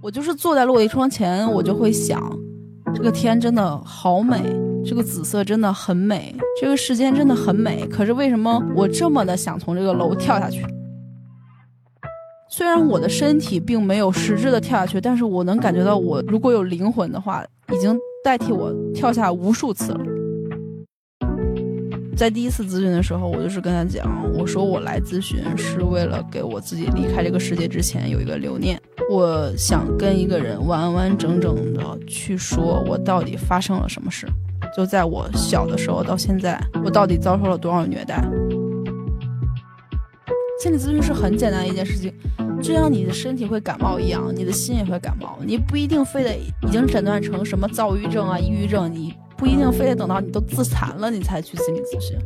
我就是坐在落地窗前，我就会想，这个天真的好美，这个紫色真的很美，这个世间真的很美。可是为什么我这么的想从这个楼跳下去？虽然我的身体并没有实质的跳下去，但是我能感觉到，我如果有灵魂的话，已经代替我跳下无数次了。在第一次咨询的时候，我就是跟他讲，我说我来咨询是为了给我自己离开这个世界之前有一个留念，我想跟一个人完完整整的去说，我到底发生了什么事，就在我小的时候到现在，我到底遭受了多少虐待。心理咨询是很简单的一件事情，就像你的身体会感冒一样，你的心也会感冒，你不一定非得已经诊断成什么躁郁症啊、抑郁症，你。不一定非得等到你都自残了，你才去心理咨询。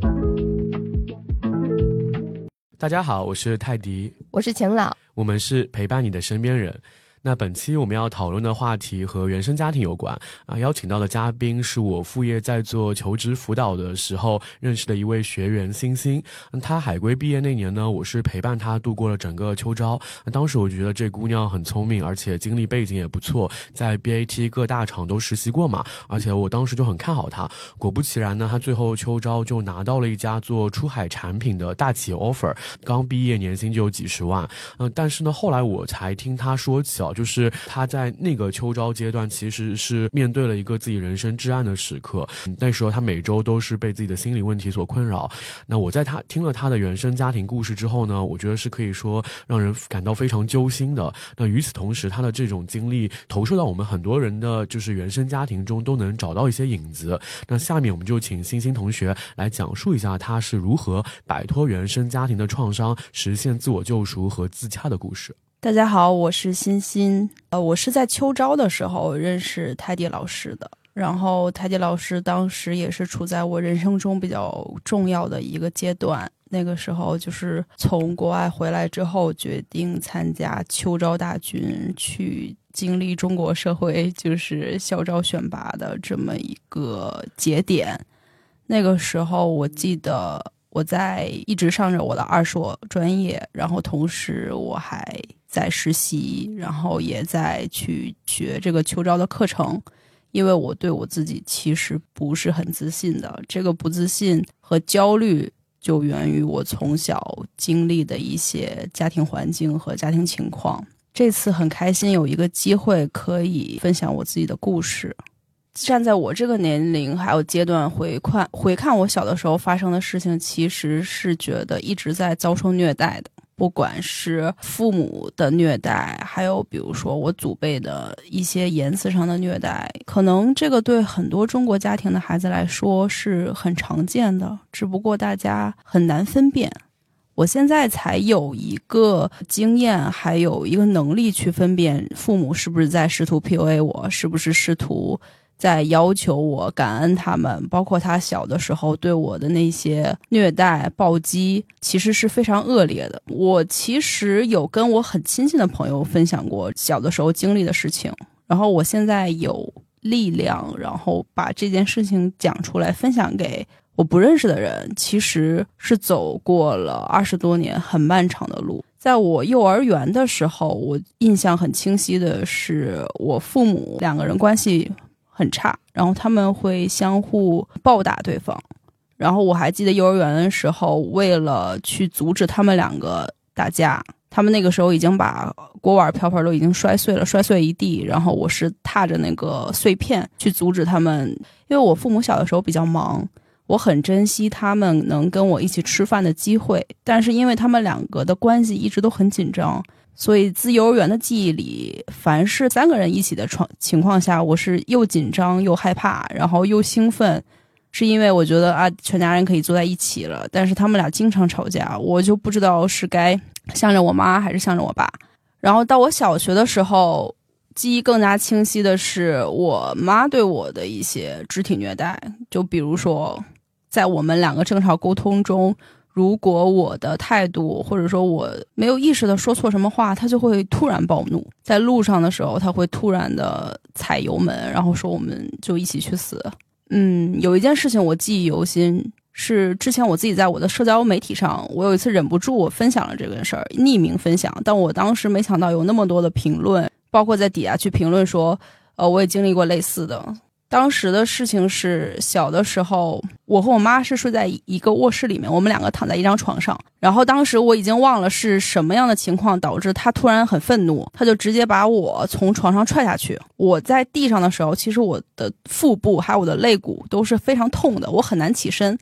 大家好，我是泰迪，我是晴朗，我们是陪伴你的身边人。那本期我们要讨论的话题和原生家庭有关啊，邀请到的嘉宾是我副业在做求职辅导的时候认识的一位学员星星。他海归毕业那年呢，我是陪伴他度过了整个秋招。当时我觉得这姑娘很聪明，而且经历背景也不错，在 BAT 各大厂都实习过嘛，而且我当时就很看好她。果不其然呢，她最后秋招就拿到了一家做出海产品的大企业 offer，刚毕业年薪就有几十万。嗯，但是呢，后来我才听她说起就是他在那个秋招阶段，其实是面对了一个自己人生至暗的时刻。那时候他每周都是被自己的心理问题所困扰。那我在他听了他的原生家庭故事之后呢，我觉得是可以说让人感到非常揪心的。那与此同时，他的这种经历投射到我们很多人的就是原生家庭中，都能找到一些影子。那下面我们就请星星同学来讲述一下他是如何摆脱原生家庭的创伤，实现自我救赎和自洽的故事。大家好，我是欣欣。呃，我是在秋招的时候认识泰迪老师的。然后泰迪老师当时也是处在我人生中比较重要的一个阶段。那个时候就是从国外回来之后，决定参加秋招大军，去经历中国社会就是校招选拔的这么一个节点。那个时候我记得我在一直上着我的二硕专业，然后同时我还。在实习，然后也在去学这个秋招的课程，因为我对我自己其实不是很自信的。这个不自信和焦虑就源于我从小经历的一些家庭环境和家庭情况。这次很开心有一个机会可以分享我自己的故事。站在我这个年龄还有阶段回看回看我小的时候发生的事情，其实是觉得一直在遭受虐待的。不管是父母的虐待，还有比如说我祖辈的一些言辞上的虐待，可能这个对很多中国家庭的孩子来说是很常见的，只不过大家很难分辨。我现在才有一个经验，还有一个能力去分辨父母是不是在试图 PUA 我，是不是试图。在要求我感恩他们，包括他小的时候对我的那些虐待暴击，其实是非常恶劣的。我其实有跟我很亲近的朋友分享过小的时候经历的事情，然后我现在有力量，然后把这件事情讲出来，分享给我不认识的人。其实是走过了二十多年很漫长的路。在我幼儿园的时候，我印象很清晰的是，我父母两个人关系。很差，然后他们会相互暴打对方，然后我还记得幼儿园的时候，为了去阻止他们两个打架，他们那个时候已经把锅碗瓢盆都已经摔碎了，摔碎一地，然后我是踏着那个碎片去阻止他们，因为我父母小的时候比较忙，我很珍惜他们能跟我一起吃饭的机会，但是因为他们两个的关系一直都很紧张。所以，自幼儿园的记忆里，凡是三个人一起的床情况下，我是又紧张又害怕，然后又兴奋，是因为我觉得啊，全家人可以坐在一起了。但是他们俩经常吵架，我就不知道是该向着我妈还是向着我爸。然后到我小学的时候，记忆更加清晰的是我妈对我的一些肢体虐待，就比如说，在我们两个正常沟通中。如果我的态度，或者说我没有意识的说错什么话，他就会突然暴怒。在路上的时候，他会突然的踩油门，然后说我们就一起去死。嗯，有一件事情我记忆犹新，是之前我自己在我的社交媒体上，我有一次忍不住我分享了这个事儿，匿名分享，但我当时没想到有那么多的评论。包括在底下去评论说，呃，我也经历过类似的。当时的事情是，小的时候，我和我妈是睡在一个卧室里面，我们两个躺在一张床上。然后当时我已经忘了是什么样的情况导致她突然很愤怒，她就直接把我从床上踹下去。我在地上的时候，其实我的腹部还有我的肋骨都是非常痛的，我很难起身。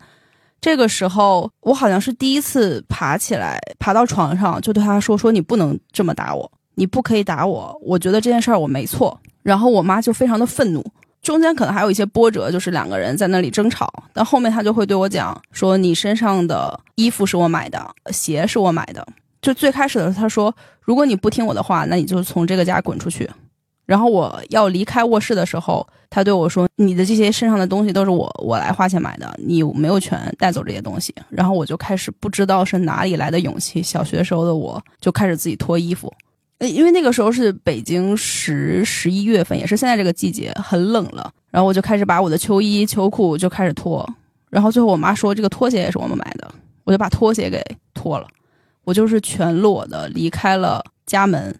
这个时候，我好像是第一次爬起来，爬到床上，就对她说：“说你不能这么打我，你不可以打我。我觉得这件事儿我没错。”然后我妈就非常的愤怒。中间可能还有一些波折，就是两个人在那里争吵，但后面他就会对我讲说：“你身上的衣服是我买的，鞋是我买的。”就最开始的时候，他说：“如果你不听我的话，那你就从这个家滚出去。”然后我要离开卧室的时候，他对我说：“你的这些身上的东西都是我我来花钱买的，你没有权带走这些东西。”然后我就开始不知道是哪里来的勇气，小学时候的我就开始自己脱衣服。因为那个时候是北京十十一月份，也是现在这个季节，很冷了。然后我就开始把我的秋衣秋裤就开始脱，然后最后我妈说这个拖鞋也是我们买的，我就把拖鞋给脱了，我就是全裸的离开了家门。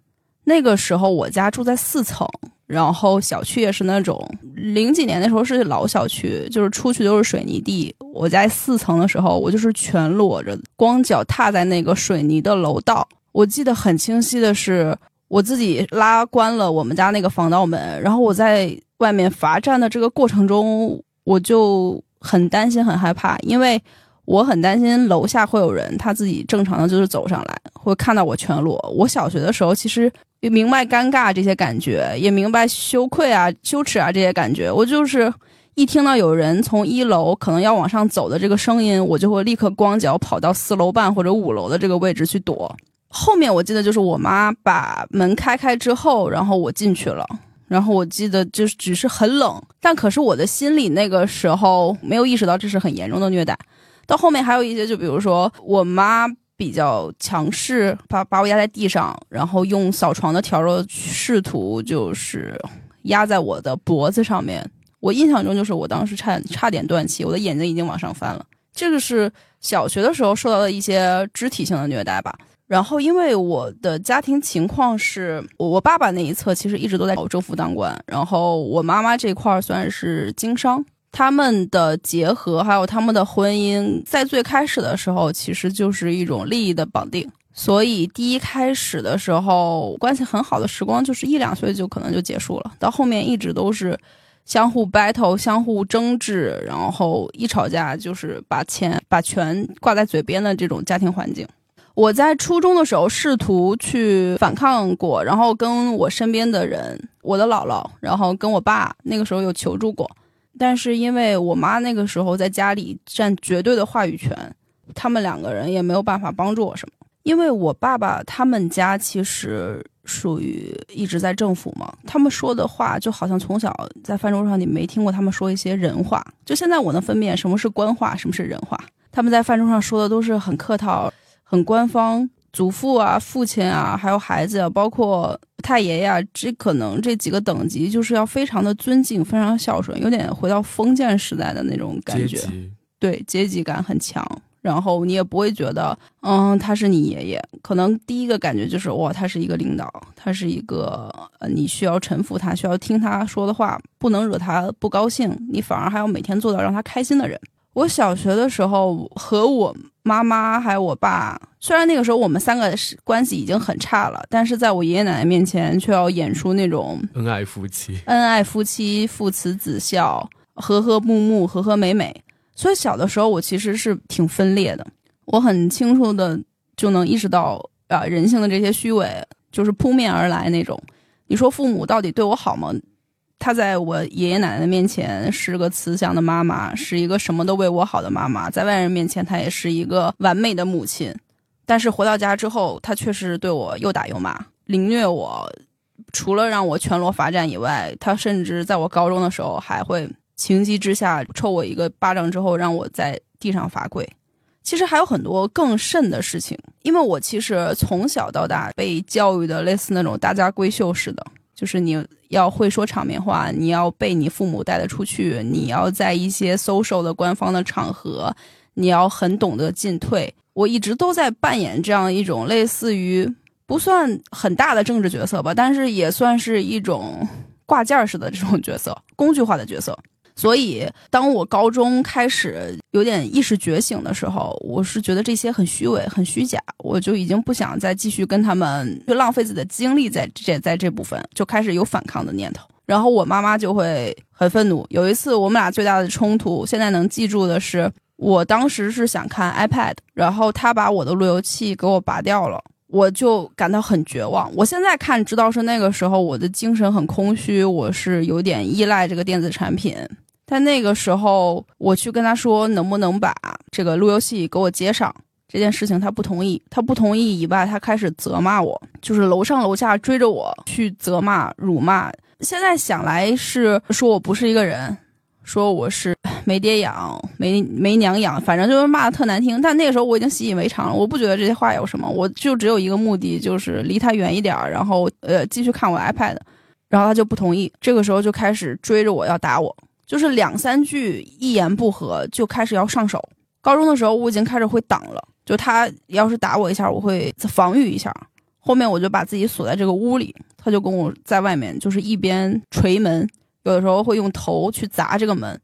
那个时候我家住在四层，然后小区也是那种零几年那时候是老小区，就是出去都是水泥地。我在四层的时候，我就是全裸着，光脚踏在那个水泥的楼道。我记得很清晰的是，我自己拉关了我们家那个防盗门，然后我在外面罚站的这个过程中，我就很担心、很害怕，因为我很担心楼下会有人，他自己正常的就是走上来，会看到我全裸。我小学的时候其实也明白尴尬这些感觉，也明白羞愧啊、羞耻啊这些感觉。我就是一听到有人从一楼可能要往上走的这个声音，我就会立刻光脚跑到四楼半或者五楼的这个位置去躲。后面我记得就是我妈把门开开之后，然后我进去了，然后我记得就是只是很冷，但可是我的心里那个时候没有意识到这是很严重的虐待。到后面还有一些，就比如说我妈比较强势，把把我压在地上，然后用扫床的笤帚试图就是压在我的脖子上面。我印象中就是我当时差差点断气，我的眼睛已经往上翻了。这个是小学的时候受到的一些肢体性的虐待吧。然后，因为我的家庭情况是，我爸爸那一侧其实一直都在政府当官，然后我妈妈这块算是经商，他们的结合还有他们的婚姻，在最开始的时候其实就是一种利益的绑定，所以第一开始的时候关系很好的时光就是一两岁就可能就结束了，到后面一直都是相互 battle、相互争执，然后一吵架就是把钱把权挂在嘴边的这种家庭环境。我在初中的时候试图去反抗过，然后跟我身边的人，我的姥姥，然后跟我爸那个时候有求助过，但是因为我妈那个时候在家里占绝对的话语权，他们两个人也没有办法帮助我什么。因为我爸爸他们家其实属于一直在政府嘛，他们说的话就好像从小在饭桌上你没听过他们说一些人话，就现在我能分辨什么是官话，什么是人话。他们在饭桌上说的都是很客套。很官方，祖父啊、父亲啊，还有孩子啊，包括太爷爷，这可能这几个等级就是要非常的尊敬，非常孝顺，有点回到封建时代的那种感觉。对，阶级感很强。然后你也不会觉得，嗯，他是你爷爷。可能第一个感觉就是，哇，他是一个领导，他是一个呃，你需要臣服他，需要听他说的话，不能惹他不高兴，你反而还要每天做到让他开心的人。我小学的时候和我妈妈还有我爸，虽然那个时候我们三个是关系已经很差了，但是在我爷爷奶奶面前却要演出那种恩爱夫妻、恩爱夫妻、父慈子孝、和和睦睦、和和美美。所以小的时候我其实是挺分裂的，我很清楚的就能意识到啊人性的这些虚伪就是扑面而来那种。你说父母到底对我好吗？她在我爷爷奶奶面前是个慈祥的妈妈，是一个什么都为我好的妈妈。在外人面前，她也是一个完美的母亲。但是回到家之后，她确实对我又打又骂，凌虐我。除了让我全裸罚站以外，她甚至在我高中的时候还会情急之下抽我一个巴掌，之后让我在地上罚跪。其实还有很多更甚的事情，因为我其实从小到大被教育的类似那种大家闺秀似的。就是你要会说场面话，你要被你父母带得出去，你要在一些 social 的官方的场合，你要很懂得进退。我一直都在扮演这样一种类似于不算很大的政治角色吧，但是也算是一种挂件式的这种角色，工具化的角色。所以，当我高中开始有点意识觉醒的时候，我是觉得这些很虚伪、很虚假，我就已经不想再继续跟他们就浪费自己的精力在这在这部分，就开始有反抗的念头。然后我妈妈就会很愤怒。有一次我们俩最大的冲突，现在能记住的是，我当时是想看 iPad，然后她把我的路由器给我拔掉了，我就感到很绝望。我现在看知道是那个时候我的精神很空虚，我是有点依赖这个电子产品。但那个时候，我去跟他说能不能把这个路由器给我接上这件事情，他不同意。他不同意以外，他开始责骂我，就是楼上楼下追着我去责骂、辱骂。现在想来是说我不是一个人，说我是没爹养、没没娘养，反正就是骂的特难听。但那个时候我已经习以为常了，我不觉得这些话有什么，我就只有一个目的，就是离他远一点，然后呃继续看我 iPad。然后他就不同意，这个时候就开始追着我要打我。就是两三句一言不合就开始要上手。高中的时候我已经开始会挡了，就他要是打我一下，我会防御一下。后面我就把自己锁在这个屋里，他就跟我在外面，就是一边捶门，有的时候会用头去砸这个门。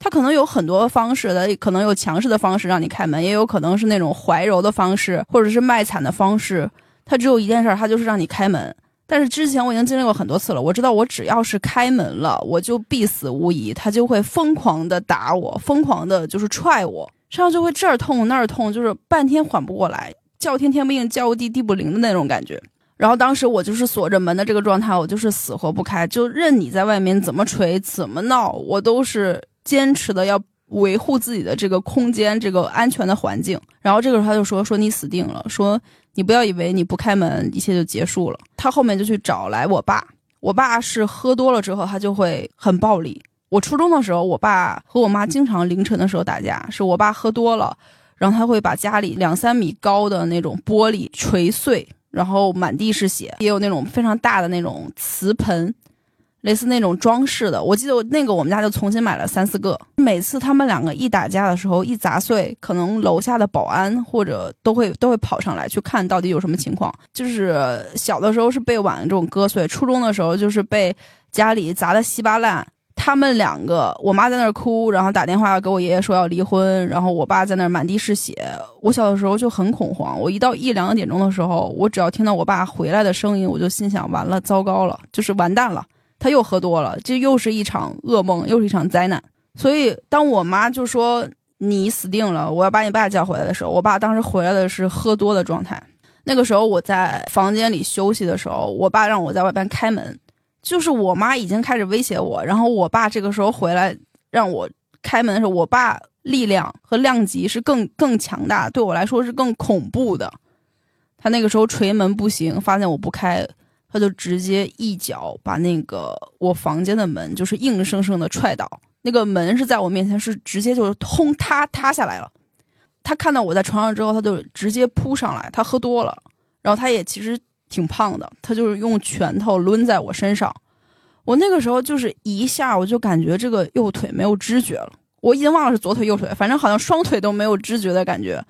他可能有很多方式的，可能有强势的方式让你开门，也有可能是那种怀柔的方式，或者是卖惨的方式。他只有一件事，他就是让你开门。但是之前我已经经历过很多次了，我知道我只要是开门了，我就必死无疑。他就会疯狂的打我，疯狂的就是踹我，身上就会这儿痛那儿痛，就是半天缓不过来，叫天天不应，叫地地不灵的那种感觉。然后当时我就是锁着门的这个状态，我就是死活不开，就任你在外面怎么锤怎么闹，我都是坚持的要维护自己的这个空间，这个安全的环境。然后这个时候他就说说你死定了，说。你不要以为你不开门，一切就结束了。他后面就去找来我爸，我爸是喝多了之后，他就会很暴力。我初中的时候，我爸和我妈经常凌晨的时候打架，是我爸喝多了，然后他会把家里两三米高的那种玻璃锤碎，然后满地是血，也有那种非常大的那种瓷盆。类似那种装饰的，我记得我那个我们家就重新买了三四个。每次他们两个一打架的时候，一砸碎，可能楼下的保安或者都会都会跑上来去看到底有什么情况。就是小的时候是被碗这种割碎，初中的时候就是被家里砸的稀巴烂。他们两个，我妈在那儿哭，然后打电话给我爷爷说要离婚，然后我爸在那儿满地是血。我小的时候就很恐慌，我一到一两点钟的时候，我只要听到我爸回来的声音，我就心想完了，糟糕了，就是完蛋了。他又喝多了，这又是一场噩梦，又是一场灾难。所以，当我妈就说你死定了，我要把你爸叫回来的时候，我爸当时回来的是喝多的状态。那个时候我在房间里休息的时候，我爸让我在外边开门，就是我妈已经开始威胁我，然后我爸这个时候回来让我开门的时候，我爸力量和量级是更更强大，对我来说是更恐怖的。他那个时候捶门不行，发现我不开。他就直接一脚把那个我房间的门，就是硬生生的踹倒。那个门是在我面前，是直接就是轰塌塌下来了。他看到我在床上之后，他就直接扑上来。他喝多了，然后他也其实挺胖的，他就是用拳头抡在我身上。我那个时候就是一下，我就感觉这个右腿没有知觉了。我已经忘了是左腿右腿，反正好像双腿都没有知觉的感觉。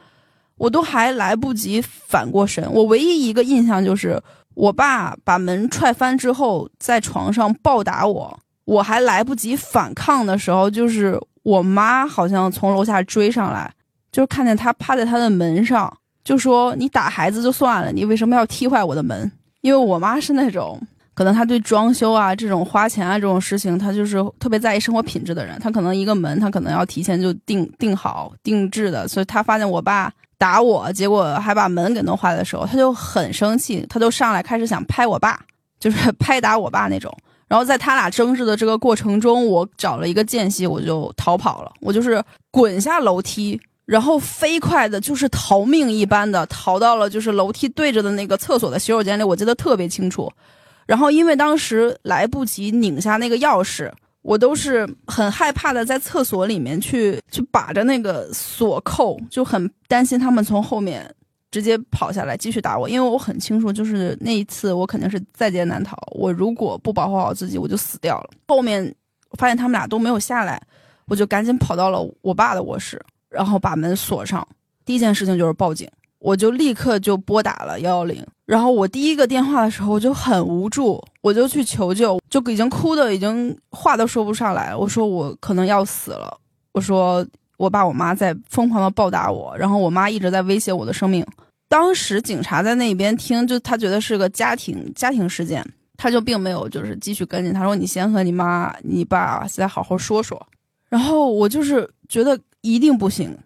我都还来不及反过神，我唯一一个印象就是。我爸把门踹翻之后，在床上暴打我，我还来不及反抗的时候，就是我妈好像从楼下追上来，就是看见他趴在他的门上，就说：“你打孩子就算了，你为什么要踢坏我的门？”因为我妈是那种，可能她对装修啊这种花钱啊这种事情，她就是特别在意生活品质的人，她可能一个门，她可能要提前就定定好定制的，所以她发现我爸。打我，结果还把门给弄坏的时候，他就很生气，他就上来开始想拍我爸，就是 拍打我爸那种。然后在他俩争执的这个过程中，我找了一个间隙，我就逃跑了。我就是滚下楼梯，然后飞快的，就是逃命一般的逃到了就是楼梯对着的那个厕所的洗手间里，我记得特别清楚。然后因为当时来不及拧下那个钥匙。我都是很害怕的，在厕所里面去去把着那个锁扣，就很担心他们从后面直接跑下来继续打我，因为我很清楚，就是那一次我肯定是在劫难逃。我如果不保护好自己，我就死掉了。后面发现他们俩都没有下来，我就赶紧跑到了我爸的卧室，然后把门锁上。第一件事情就是报警。我就立刻就拨打了幺幺零。然后我第一个电话的时候，我就很无助，我就去求救，就已经哭的已经话都说不上来。我说我可能要死了，我说我爸我妈在疯狂的暴打我，然后我妈一直在威胁我的生命。当时警察在那边听，就他觉得是个家庭家庭事件，他就并没有就是继续跟进。他说你先和你妈你爸再好好说说。然后我就是觉得一定不行。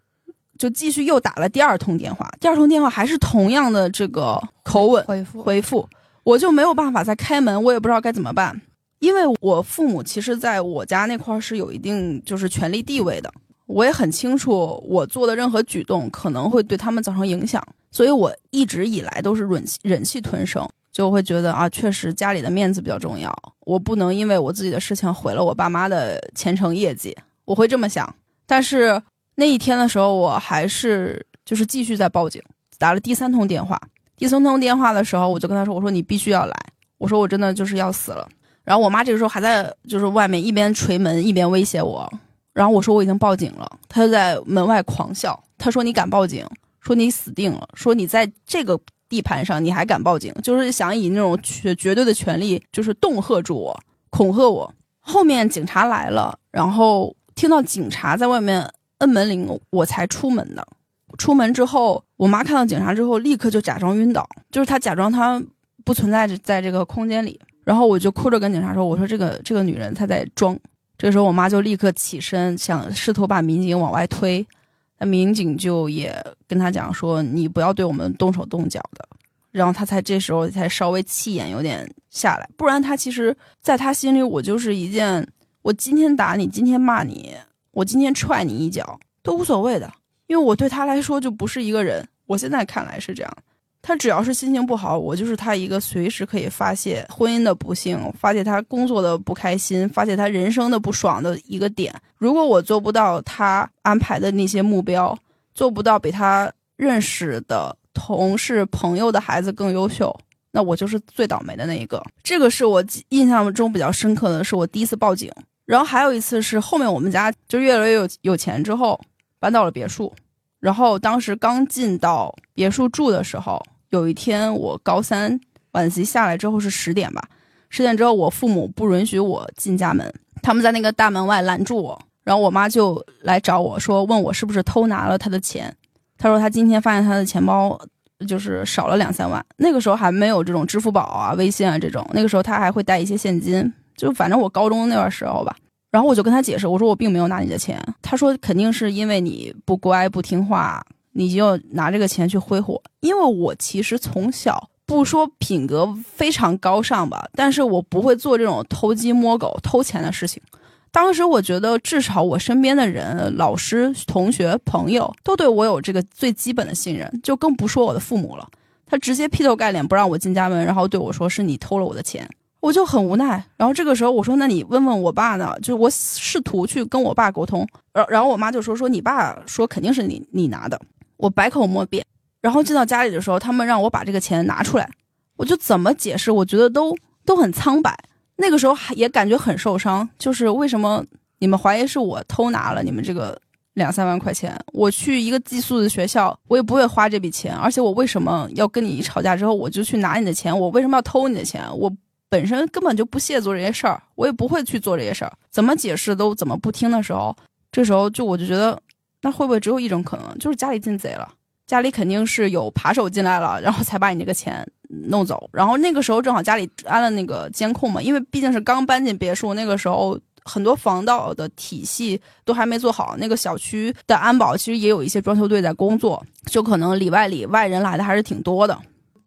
就继续又打了第二通电话，第二通电话还是同样的这个口吻回复。回复，我就没有办法再开门，我也不知道该怎么办，因为我父母其实在我家那块是有一定就是权力地位的，我也很清楚我做的任何举动可能会对他们造成影响，所以我一直以来都是忍忍气吞声，就会觉得啊，确实家里的面子比较重要，我不能因为我自己的事情毁了我爸妈的前程业绩，我会这么想，但是。那一天的时候，我还是就是继续在报警，打了第三通电话。第三通电话的时候，我就跟他说：“我说你必须要来，我说我真的就是要死了。”然后我妈这个时候还在就是外面一边捶门一边威胁我。然后我说我已经报警了，他就在门外狂笑。他说：“你敢报警？说你死定了！说你在这个地盘上你还敢报警？就是想以那种绝绝对的权利，就是恫吓住我，恐吓我。”后面警察来了，然后听到警察在外面。摁门铃，我才出门的。出门之后，我妈看到警察之后，立刻就假装晕倒，就是她假装她不存在在这个空间里。然后我就哭着跟警察说：“我说这个这个女人她在装。”这个时候，我妈就立刻起身，想试图把民警往外推。那民警就也跟他讲说：“你不要对我们动手动脚的。”然后他才这时候才稍微气焰有点下来，不然他其实在他心里，我就是一件我今天打你，今天骂你。我今天踹你一脚都无所谓的，因为我对他来说就不是一个人。我现在看来是这样，他只要是心情不好，我就是他一个随时可以发泄婚姻的不幸、发泄他工作的不开心、发泄他人生的不爽的一个点。如果我做不到他安排的那些目标，做不到比他认识的同事、朋友的孩子更优秀，那我就是最倒霉的那一个。这个是我印象中比较深刻的是我第一次报警。然后还有一次是后面我们家就越来越有有钱之后搬到了别墅，然后当时刚进到别墅住的时候，有一天我高三晚自习下来之后是十点吧，十点之后我父母不允许我进家门，他们在那个大门外拦住我，然后我妈就来找我说问我是不是偷拿了他的钱，他说他今天发现他的钱包就是少了两三万，那个时候还没有这种支付宝啊、微信啊这种，那个时候他还会带一些现金。就反正我高中那段时候吧，然后我就跟他解释，我说我并没有拿你的钱。他说肯定是因为你不乖不听话，你就拿这个钱去挥霍。因为我其实从小不说品格非常高尚吧，但是我不会做这种偷鸡摸狗、偷钱的事情。当时我觉得至少我身边的人、老师、同学、朋友都对我有这个最基本的信任，就更不说我的父母了。他直接劈头盖脸不让我进家门，然后对我说是你偷了我的钱。我就很无奈，然后这个时候我说：“那你问问我爸呢？”就是我试图去跟我爸沟通，然然后我妈就说：“说你爸说肯定是你你拿的。”我百口莫辩。然后进到家里的时候，他们让我把这个钱拿出来，我就怎么解释，我觉得都都很苍白。那个时候还也感觉很受伤，就是为什么你们怀疑是我偷拿了你们这个两三万块钱？我去一个寄宿的学校，我也不会花这笔钱，而且我为什么要跟你吵架之后我就去拿你的钱？我为什么要偷你的钱？我。本身根本就不屑做这些事儿，我也不会去做这些事儿。怎么解释都怎么不听的时候，这时候就我就觉得，那会不会只有一种可能，就是家里进贼了？家里肯定是有扒手进来了，然后才把你这个钱弄走。然后那个时候正好家里安了那个监控嘛，因为毕竟是刚搬进别墅，那个时候很多防盗的体系都还没做好。那个小区的安保其实也有一些装修队在工作，就可能里外里外人来的还是挺多的。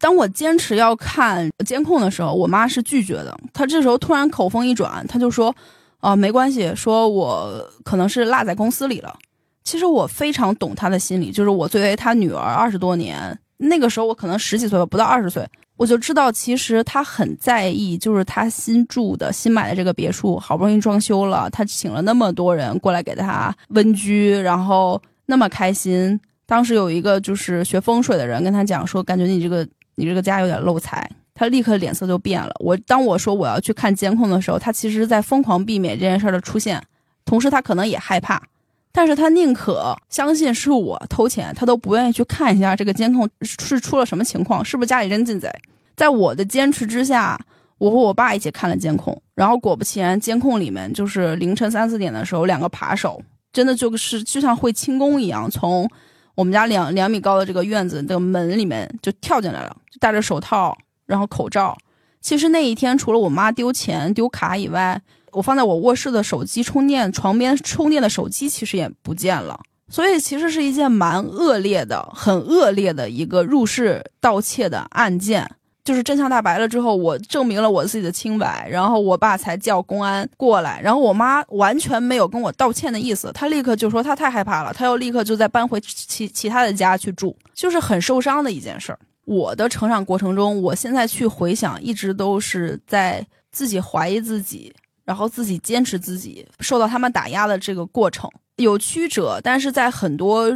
当我坚持要看监控的时候，我妈是拒绝的。她这时候突然口风一转，她就说：“啊，没关系，说我可能是落在公司里了。”其实我非常懂她的心理，就是我作为她女儿二十多年，那个时候我可能十几岁吧，不到二十岁，我就知道其实她很在意，就是她新住的新买的这个别墅，好不容易装修了，她请了那么多人过来给她温居，然后那么开心。当时有一个就是学风水的人跟她讲说，感觉你这个。你这个家有点漏财，他立刻脸色就变了。我当我说我要去看监控的时候，他其实在疯狂避免这件事的出现，同时他可能也害怕，但是他宁可相信是我偷钱，他都不愿意去看一下这个监控是出了什么情况，是不是家里真进贼。在我的坚持之下，我和我爸一起看了监控，然后果不其然，监控里面就是凌晨三四点的时候，两个扒手真的就是就像会轻功一样，从我们家两两米高的这个院子的门里面就跳进来了，就戴着手套，然后口罩。其实那一天除了我妈丢钱丢卡以外，我放在我卧室的手机充电，床边充电的手机其实也不见了，所以其实是一件蛮恶劣的、很恶劣的一个入室盗窃的案件。就是真相大白了之后，我证明了我自己的清白，然后我爸才叫公安过来，然后我妈完全没有跟我道歉的意思，她立刻就说她太害怕了，她要立刻就再搬回其其他的家去住，就是很受伤的一件事儿。我的成长过程中，我现在去回想，一直都是在自己怀疑自己。然后自己坚持自己，受到他们打压的这个过程有曲折，但是在很多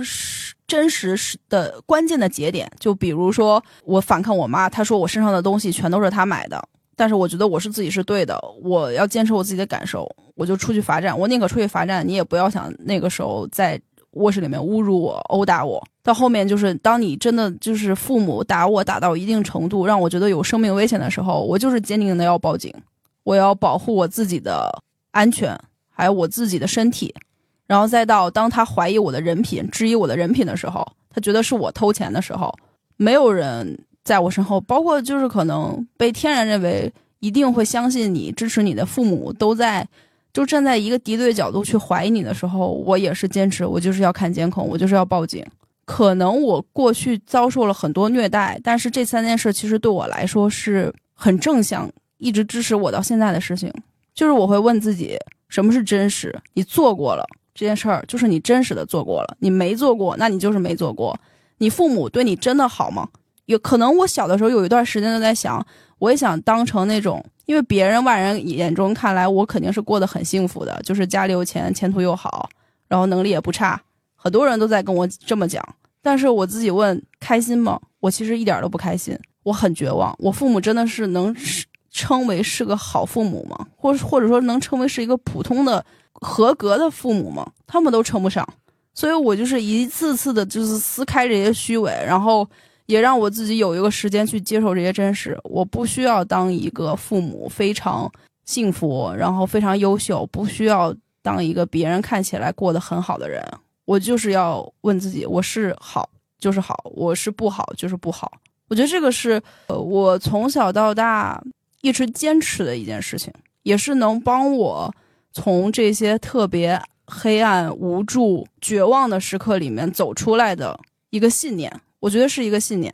真实的关键的节点，就比如说我反抗我妈，她说我身上的东西全都是她买的，但是我觉得我是自己是对的，我要坚持我自己的感受，我就出去罚站，我宁可出去罚站，你也不要想那个时候在卧室里面侮辱我、殴打我。到后面就是当你真的就是父母打我打到一定程度，让我觉得有生命危险的时候，我就是坚定的要报警。我要保护我自己的安全，还有我自己的身体，然后再到当他怀疑我的人品、质疑我的人品的时候，他觉得是我偷钱的时候，没有人在我身后，包括就是可能被天然认为一定会相信你、支持你的父母，都在就站在一个敌对角度去怀疑你的时候，我也是坚持，我就是要看监控，我就是要报警。可能我过去遭受了很多虐待，但是这三件事其实对我来说是很正向。一直支持我到现在的事情，就是我会问自己，什么是真实？你做过了这件事儿，就是你真实的做过了；你没做过，那你就是没做过。你父母对你真的好吗？有可能我小的时候有一段时间都在想，我也想当成那种，因为别人外人眼中看来我肯定是过得很幸福的，就是家里有钱，前途又好，然后能力也不差，很多人都在跟我这么讲。但是我自己问，开心吗？我其实一点都不开心，我很绝望。我父母真的是能。称为是个好父母吗？或或者说能称为是一个普通的、合格的父母吗？他们都称不上，所以我就是一次次的，就是撕开这些虚伪，然后也让我自己有一个时间去接受这些真实。我不需要当一个父母非常幸福，然后非常优秀，不需要当一个别人看起来过得很好的人。我就是要问自己：我是好就是好，我是不好就是不好。我觉得这个是呃，我从小到大。一直坚持的一件事情，也是能帮我从这些特别黑暗、无助、绝望的时刻里面走出来的一个信念。我觉得是一个信念。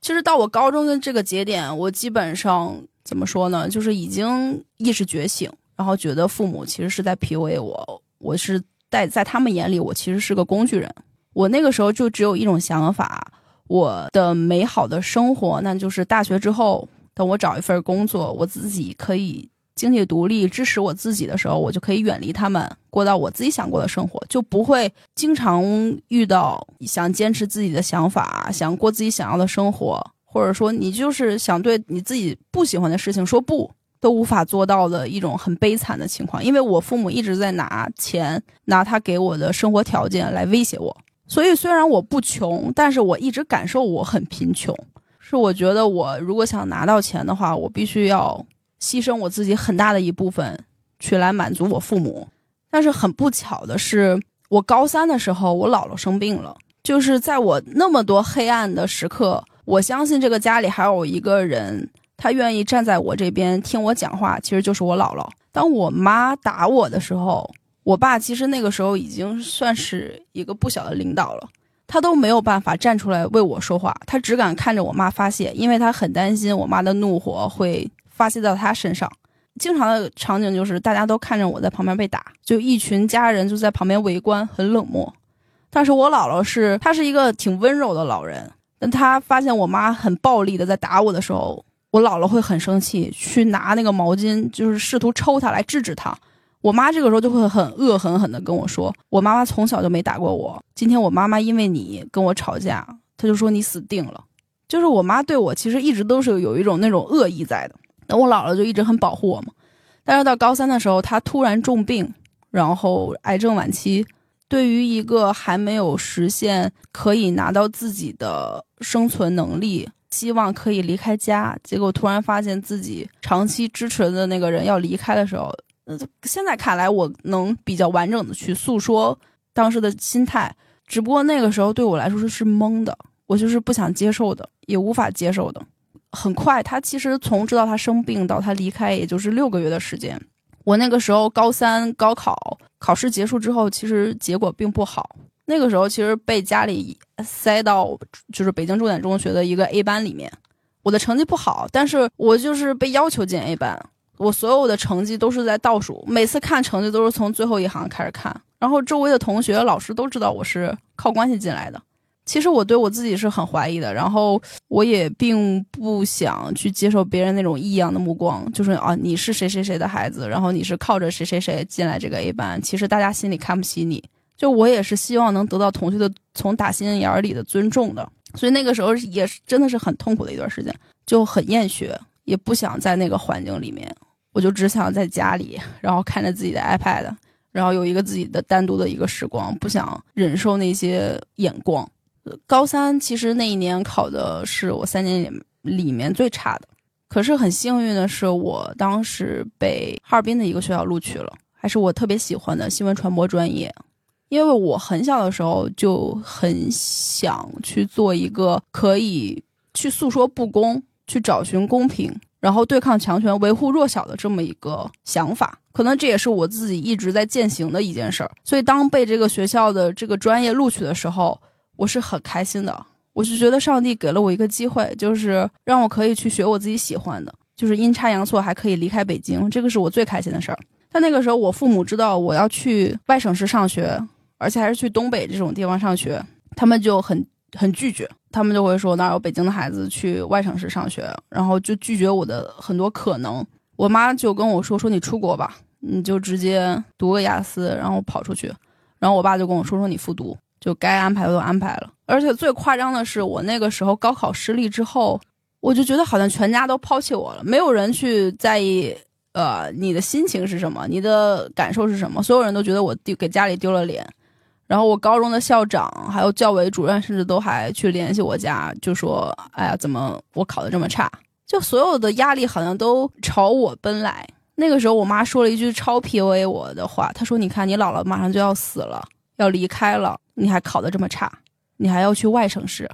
其实到我高中的这个节点，我基本上怎么说呢？就是已经意识觉醒，然后觉得父母其实是在 PUA 我，我是在在他们眼里，我其实是个工具人。我那个时候就只有一种想法：我的美好的生活，那就是大学之后。等我找一份工作，我自己可以经济独立，支持我自己的时候，我就可以远离他们，过到我自己想过的生活，就不会经常遇到想坚持自己的想法，想过自己想要的生活，或者说你就是想对你自己不喜欢的事情说不，都无法做到的一种很悲惨的情况。因为我父母一直在拿钱，拿他给我的生活条件来威胁我，所以虽然我不穷，但是我一直感受我很贫穷。是我觉得，我如果想拿到钱的话，我必须要牺牲我自己很大的一部分，去来满足我父母。但是很不巧的是，我高三的时候，我姥姥生病了。就是在我那么多黑暗的时刻，我相信这个家里还有一个人，他愿意站在我这边听我讲话，其实就是我姥姥。当我妈打我的时候，我爸其实那个时候已经算是一个不小的领导了。他都没有办法站出来为我说话，他只敢看着我妈发泄，因为他很担心我妈的怒火会发泄到他身上。经常的场景就是大家都看着我在旁边被打，就一群家人就在旁边围观，很冷漠。但是我姥姥是，她是一个挺温柔的老人，但她发现我妈很暴力的在打我的时候，我姥姥会很生气，去拿那个毛巾，就是试图抽她来制止她。我妈这个时候就会很恶狠狠的跟我说：“我妈妈从小就没打过我，今天我妈妈因为你跟我吵架，她就说你死定了。”就是我妈对我其实一直都是有一种那种恶意在的。那我姥姥就一直很保护我嘛。但是到高三的时候，她突然重病，然后癌症晚期，对于一个还没有实现可以拿到自己的生存能力，希望可以离开家，结果突然发现自己长期支持的那个人要离开的时候，呃，现在看来我能比较完整的去诉说当时的心态，只不过那个时候对我来说是是懵的，我就是不想接受的，也无法接受的。很快，他其实从知道他生病到他离开，也就是六个月的时间。我那个时候高三高考考试结束之后，其实结果并不好。那个时候其实被家里塞到就是北京重点中学的一个 A 班里面，我的成绩不好，但是我就是被要求进 A 班。我所有的成绩都是在倒数，每次看成绩都是从最后一行开始看。然后周围的同学、老师都知道我是靠关系进来的。其实我对我自己是很怀疑的，然后我也并不想去接受别人那种异样的目光，就是啊，你是谁谁谁的孩子，然后你是靠着谁谁谁进来这个 A 班，其实大家心里看不起你。就我也是希望能得到同学的从打心眼儿里的尊重的，所以那个时候也是真的是很痛苦的一段时间，就很厌学，也不想在那个环境里面，我就只想在家里，然后看着自己的 iPad，然后有一个自己的单独的一个时光，不想忍受那些眼光。高三其实那一年考的是我三年里里面最差的，可是很幸运的是，我当时被哈尔滨的一个学校录取了，还是我特别喜欢的新闻传播专业。因为我很小的时候就很想去做一个可以去诉说不公、去找寻公平，然后对抗强权、维护弱小的这么一个想法。可能这也是我自己一直在践行的一件事儿。所以当被这个学校的这个专业录取的时候，我是很开心的，我是觉得上帝给了我一个机会，就是让我可以去学我自己喜欢的，就是阴差阳错还可以离开北京，这个是我最开心的事儿。但那个时候，我父母知道我要去外省市上学，而且还是去东北这种地方上学，他们就很很拒绝，他们就会说哪有北京的孩子去外省市上学，然后就拒绝我的很多可能。我妈就跟我说说你出国吧，你就直接读个雅思，然后跑出去。然后我爸就跟我说说你复读。就该安排的都安排了，而且最夸张的是，我那个时候高考失利之后，我就觉得好像全家都抛弃我了，没有人去在意，呃，你的心情是什么，你的感受是什么，所有人都觉得我丢给家里丢了脸。然后我高中的校长还有教委主任，甚至都还去联系我家，就说：“哎呀，怎么我考的这么差？”就所有的压力好像都朝我奔来。那个时候，我妈说了一句超 PUA 我的话，她说：“你看，你姥姥马上就要死了。”要离开了，你还考得这么差，你还要去外省市。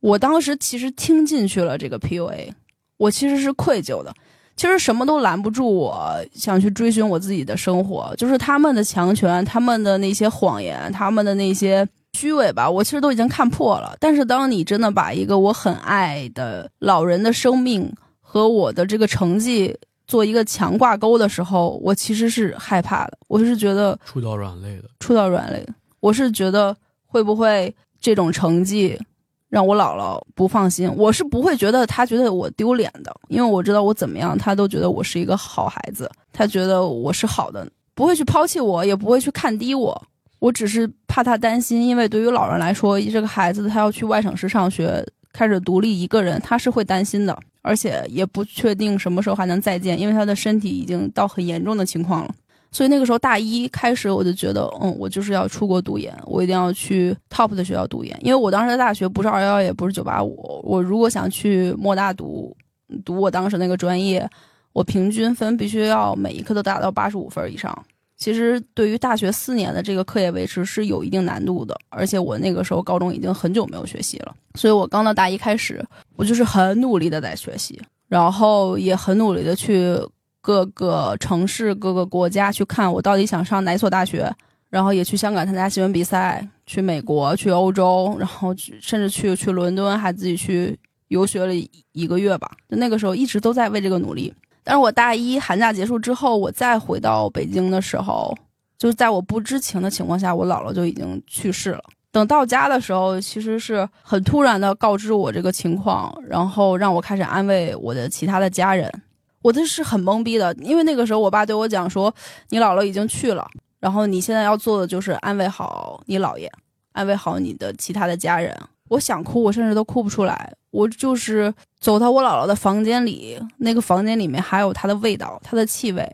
我当时其实听进去了这个 PUA，我其实是愧疚的。其实什么都拦不住我想去追寻我自己的生活，就是他们的强权，他们的那些谎言，他们的那些虚伪吧，我其实都已经看破了。但是当你真的把一个我很爱的老人的生命和我的这个成绩做一个强挂钩的时候，我其实是害怕的。我是觉得触到软肋的，触到软肋的。我是觉得会不会这种成绩让我姥姥不放心？我是不会觉得她觉得我丢脸的，因为我知道我怎么样，她都觉得我是一个好孩子，她觉得我是好的，不会去抛弃我，也不会去看低我。我只是怕她担心，因为对于老人来说，这个孩子他要去外省市上学，开始独立一个人，他是会担心的，而且也不确定什么时候还能再见，因为他的身体已经到很严重的情况了。所以那个时候大一开始，我就觉得，嗯，我就是要出国读研，我一定要去 top 的学校读研。因为我当时的大学不是二幺幺，也不是九八五，我如果想去莫大读，读我当时那个专业，我平均分必须要每一科都达到八十五分以上。其实对于大学四年的这个课业维持是有一定难度的，而且我那个时候高中已经很久没有学习了，所以我刚到大一开始，我就是很努力的在学习，然后也很努力的去。各个城市、各个国家去看我到底想上哪所大学，然后也去香港参加新闻比赛，去美国、去欧洲，然后甚至去去伦敦，还自己去游学了一个月吧。就那个时候一直都在为这个努力。但是我大一寒假结束之后，我再回到北京的时候，就是在我不知情的情况下，我姥姥就已经去世了。等到家的时候，其实是很突然的告知我这个情况，然后让我开始安慰我的其他的家人。我这是很懵逼的，因为那个时候我爸对我讲说：“你姥姥已经去了，然后你现在要做的就是安慰好你姥爷，安慰好你的其他的家人。”我想哭，我甚至都哭不出来。我就是走到我姥姥的房间里，那个房间里面还有她的味道，她的气味。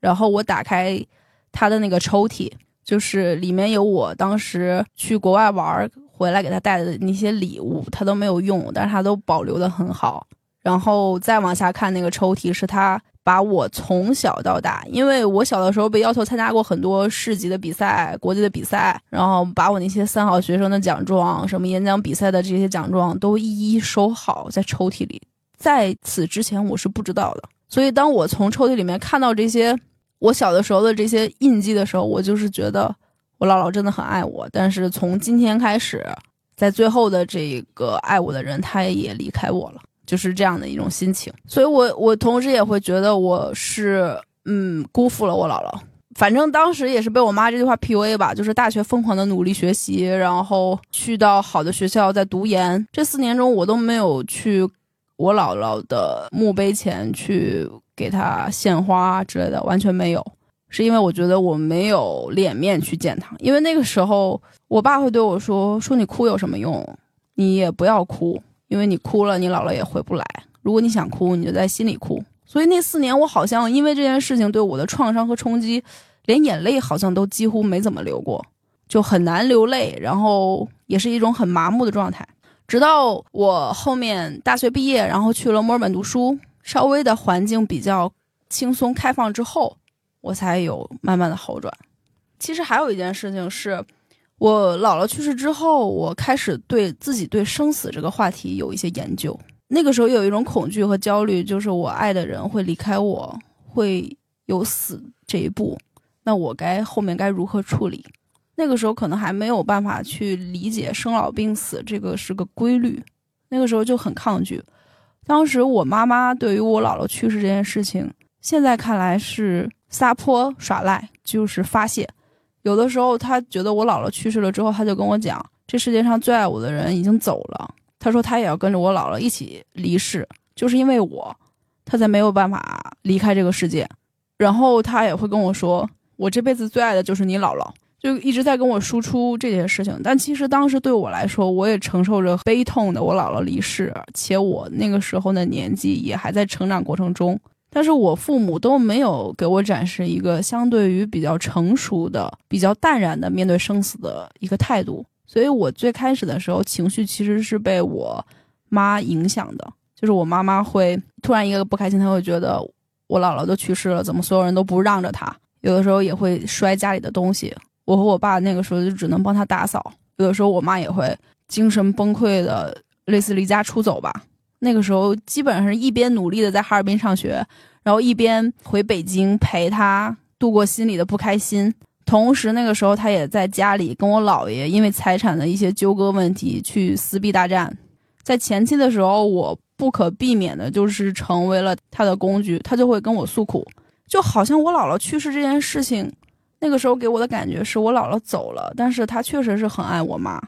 然后我打开她的那个抽屉，就是里面有我当时去国外玩回来给她带的那些礼物，她都没有用，但是她都保留的很好。然后再往下看那个抽屉，是他把我从小到大，因为我小的时候被要求参加过很多市级的比赛、国际的比赛，然后把我那些三好学生的奖状、什么演讲比赛的这些奖状都一一收好在抽屉里。在此之前，我是不知道的。所以，当我从抽屉里面看到这些我小的时候的这些印记的时候，我就是觉得我姥姥真的很爱我。但是从今天开始，在最后的这个爱我的人，他也离开我了。就是这样的一种心情，所以我我同时也会觉得我是嗯辜负了我姥姥。反正当时也是被我妈这句话 PUA 吧，就是大学疯狂的努力学习，然后去到好的学校在读研。这四年中我都没有去我姥姥的墓碑前去给她献花之类的，完全没有，是因为我觉得我没有脸面去见她。因为那个时候我爸会对我说：“说你哭有什么用？你也不要哭。”因为你哭了，你姥姥也回不来。如果你想哭，你就在心里哭。所以那四年，我好像因为这件事情对我的创伤和冲击，连眼泪好像都几乎没怎么流过，就很难流泪。然后也是一种很麻木的状态。直到我后面大学毕业，然后去了墨尔本读书，稍微的环境比较轻松开放之后，我才有慢慢的好转。其实还有一件事情是。我姥姥去世之后，我开始对自己对生死这个话题有一些研究。那个时候有一种恐惧和焦虑，就是我爱的人会离开我，会有死这一步，那我该后面该如何处理？那个时候可能还没有办法去理解生老病死这个是个规律，那个时候就很抗拒。当时我妈妈对于我姥姥去世这件事情，现在看来是撒泼耍赖，就是发泄。有的时候，他觉得我姥姥去世了之后，他就跟我讲，这世界上最爱我的人已经走了。他说他也要跟着我姥姥一起离世，就是因为我，他才没有办法离开这个世界。然后他也会跟我说，我这辈子最爱的就是你姥姥，就一直在跟我输出这些事情。但其实当时对我来说，我也承受着悲痛的我姥姥离世，且我那个时候的年纪也还在成长过程中。但是我父母都没有给我展示一个相对于比较成熟的、比较淡然的面对生死的一个态度，所以我最开始的时候情绪其实是被我妈影响的，就是我妈妈会突然一个不开心，她会觉得我姥姥都去世了，怎么所有人都不让着她？有的时候也会摔家里的东西，我和我爸那个时候就只能帮她打扫。有的时候我妈也会精神崩溃的，类似离家出走吧。那个时候基本上是一边努力的在哈尔滨上学，然后一边回北京陪他度过心里的不开心。同时那个时候他也在家里跟我姥爷因为财产的一些纠葛问题去撕逼大战。在前期的时候，我不可避免的就是成为了他的工具，他就会跟我诉苦，就好像我姥姥去世这件事情，那个时候给我的感觉是我姥姥走了，但是她确实是很爱我妈，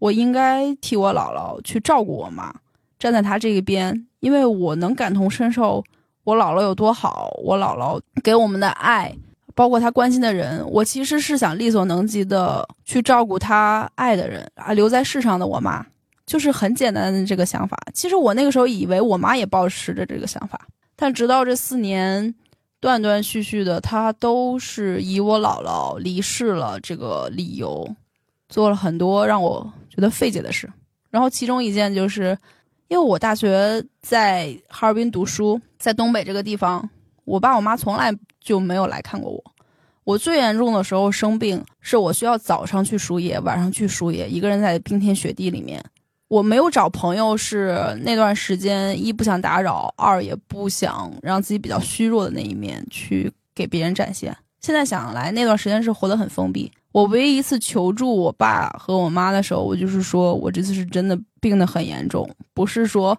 我应该替我姥姥去照顾我妈。站在他这一边，因为我能感同身受，我姥姥有多好，我姥姥给我们的爱，包括他关心的人，我其实是想力所能及的去照顾他爱的人啊，留在世上的我妈，就是很简单的这个想法。其实我那个时候以为我妈也保持着这个想法，但直到这四年，断断续续的，他都是以我姥姥离世了这个理由，做了很多让我觉得费解的事。然后其中一件就是。因为我大学在哈尔滨读书，在东北这个地方，我爸我妈从来就没有来看过我。我最严重的时候生病，是我需要早上去输液，晚上去输液，一个人在冰天雪地里面。我没有找朋友，是那段时间一不想打扰，二也不想让自己比较虚弱的那一面去给别人展现。现在想来，那段时间是活得很封闭。我唯一一次求助我爸和我妈的时候，我就是说我这次是真的病得很严重，不是说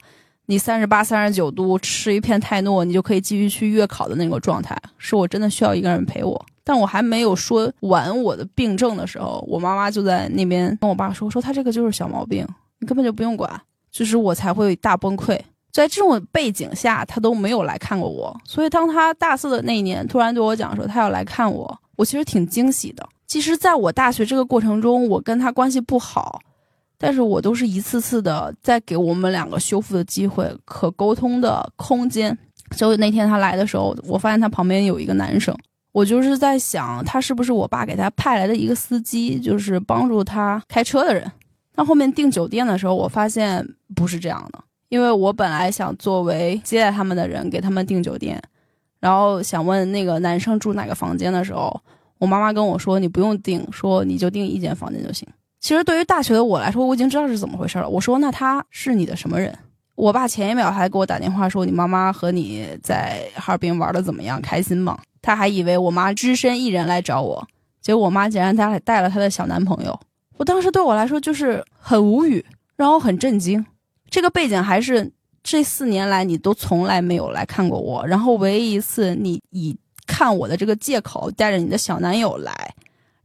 你三十八、三十九度吃一片泰诺你就可以继续去月考的那个状态，是我真的需要一个人陪我。但我还没有说完我的病症的时候，我妈妈就在那边跟我爸说：“说他这个就是小毛病，你根本就不用管。”就是我才会大崩溃。在这种背景下，他都没有来看过我，所以当他大四的那一年突然对我讲说他要来看我，我其实挺惊喜的。其实，在我大学这个过程中，我跟他关系不好，但是我都是一次次的在给我们两个修复的机会、可沟通的空间。所以那天他来的时候，我发现他旁边有一个男生，我就是在想，他是不是我爸给他派来的一个司机，就是帮助他开车的人。但后面订酒店的时候，我发现不是这样的，因为我本来想作为接待他们的人给他们订酒店，然后想问那个男生住哪个房间的时候，我妈妈跟我说你不用订，说你就订一间房间就行。其实对于大学的我来说，我已经知道是怎么回事了。我说那他是你的什么人？我爸前一秒还给我打电话说你妈妈和你在哈尔滨玩的怎么样，开心吗？他还以为我妈只身一人来找我，结果我妈竟然带带了她的小男朋友。我当时对我来说就是很无语，然后很震惊。这个背景还是这四年来你都从来没有来看过我，然后唯一一次你以看我的这个借口带着你的小男友来，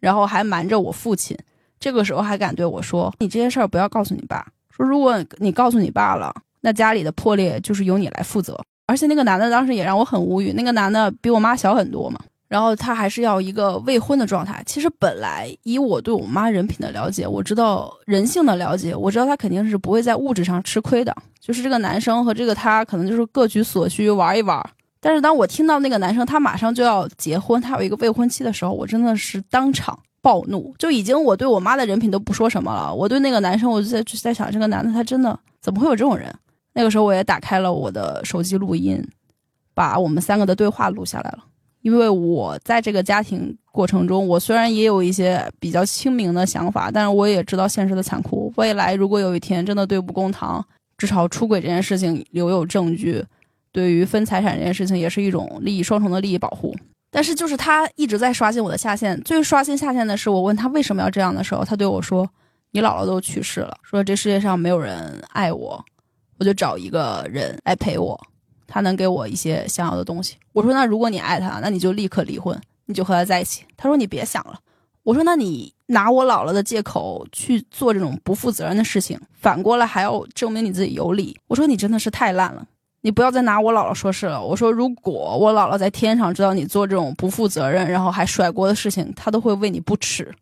然后还瞒着我父亲。这个时候还敢对我说：“你这些事儿不要告诉你爸。说如果你告诉你爸了，那家里的破裂就是由你来负责。而且那个男的当时也让我很无语。那个男的比我妈小很多嘛。”然后他还是要一个未婚的状态。其实本来以我对我妈人品的了解，我知道人性的了解，我知道他肯定是不会在物质上吃亏的。就是这个男生和这个他可能就是各取所需玩一玩。但是当我听到那个男生他马上就要结婚，他有一个未婚妻的时候，我真的是当场暴怒。就已经我对我妈的人品都不说什么了，我对那个男生，我就在在想，这个男的他真的怎么会有这种人？那个时候我也打开了我的手机录音，把我们三个的对话录下来了。因为我在这个家庭过程中，我虽然也有一些比较清明的想法，但是我也知道现实的残酷。未来如果有一天真的对簿公堂，至少出轨这件事情留有证据，对于分财产这件事情也是一种利益双重的利益保护。但是就是他一直在刷新我的下限，最刷新下限的是我问他为什么要这样的时候，他对我说：“你姥姥都去世了，说这世界上没有人爱我，我就找一个人来陪我。”他能给我一些想要的东西。我说：“那如果你爱他，那你就立刻离婚，你就和他在一起。”他说：“你别想了。”我说：“那你拿我姥姥的借口去做这种不负责任的事情，反过来还要证明你自己有理。”我说：“你真的是太烂了，你不要再拿我姥姥说事了。”我说：“如果我姥姥在天上知道你做这种不负责任，然后还甩锅的事情，她都会为你不耻。”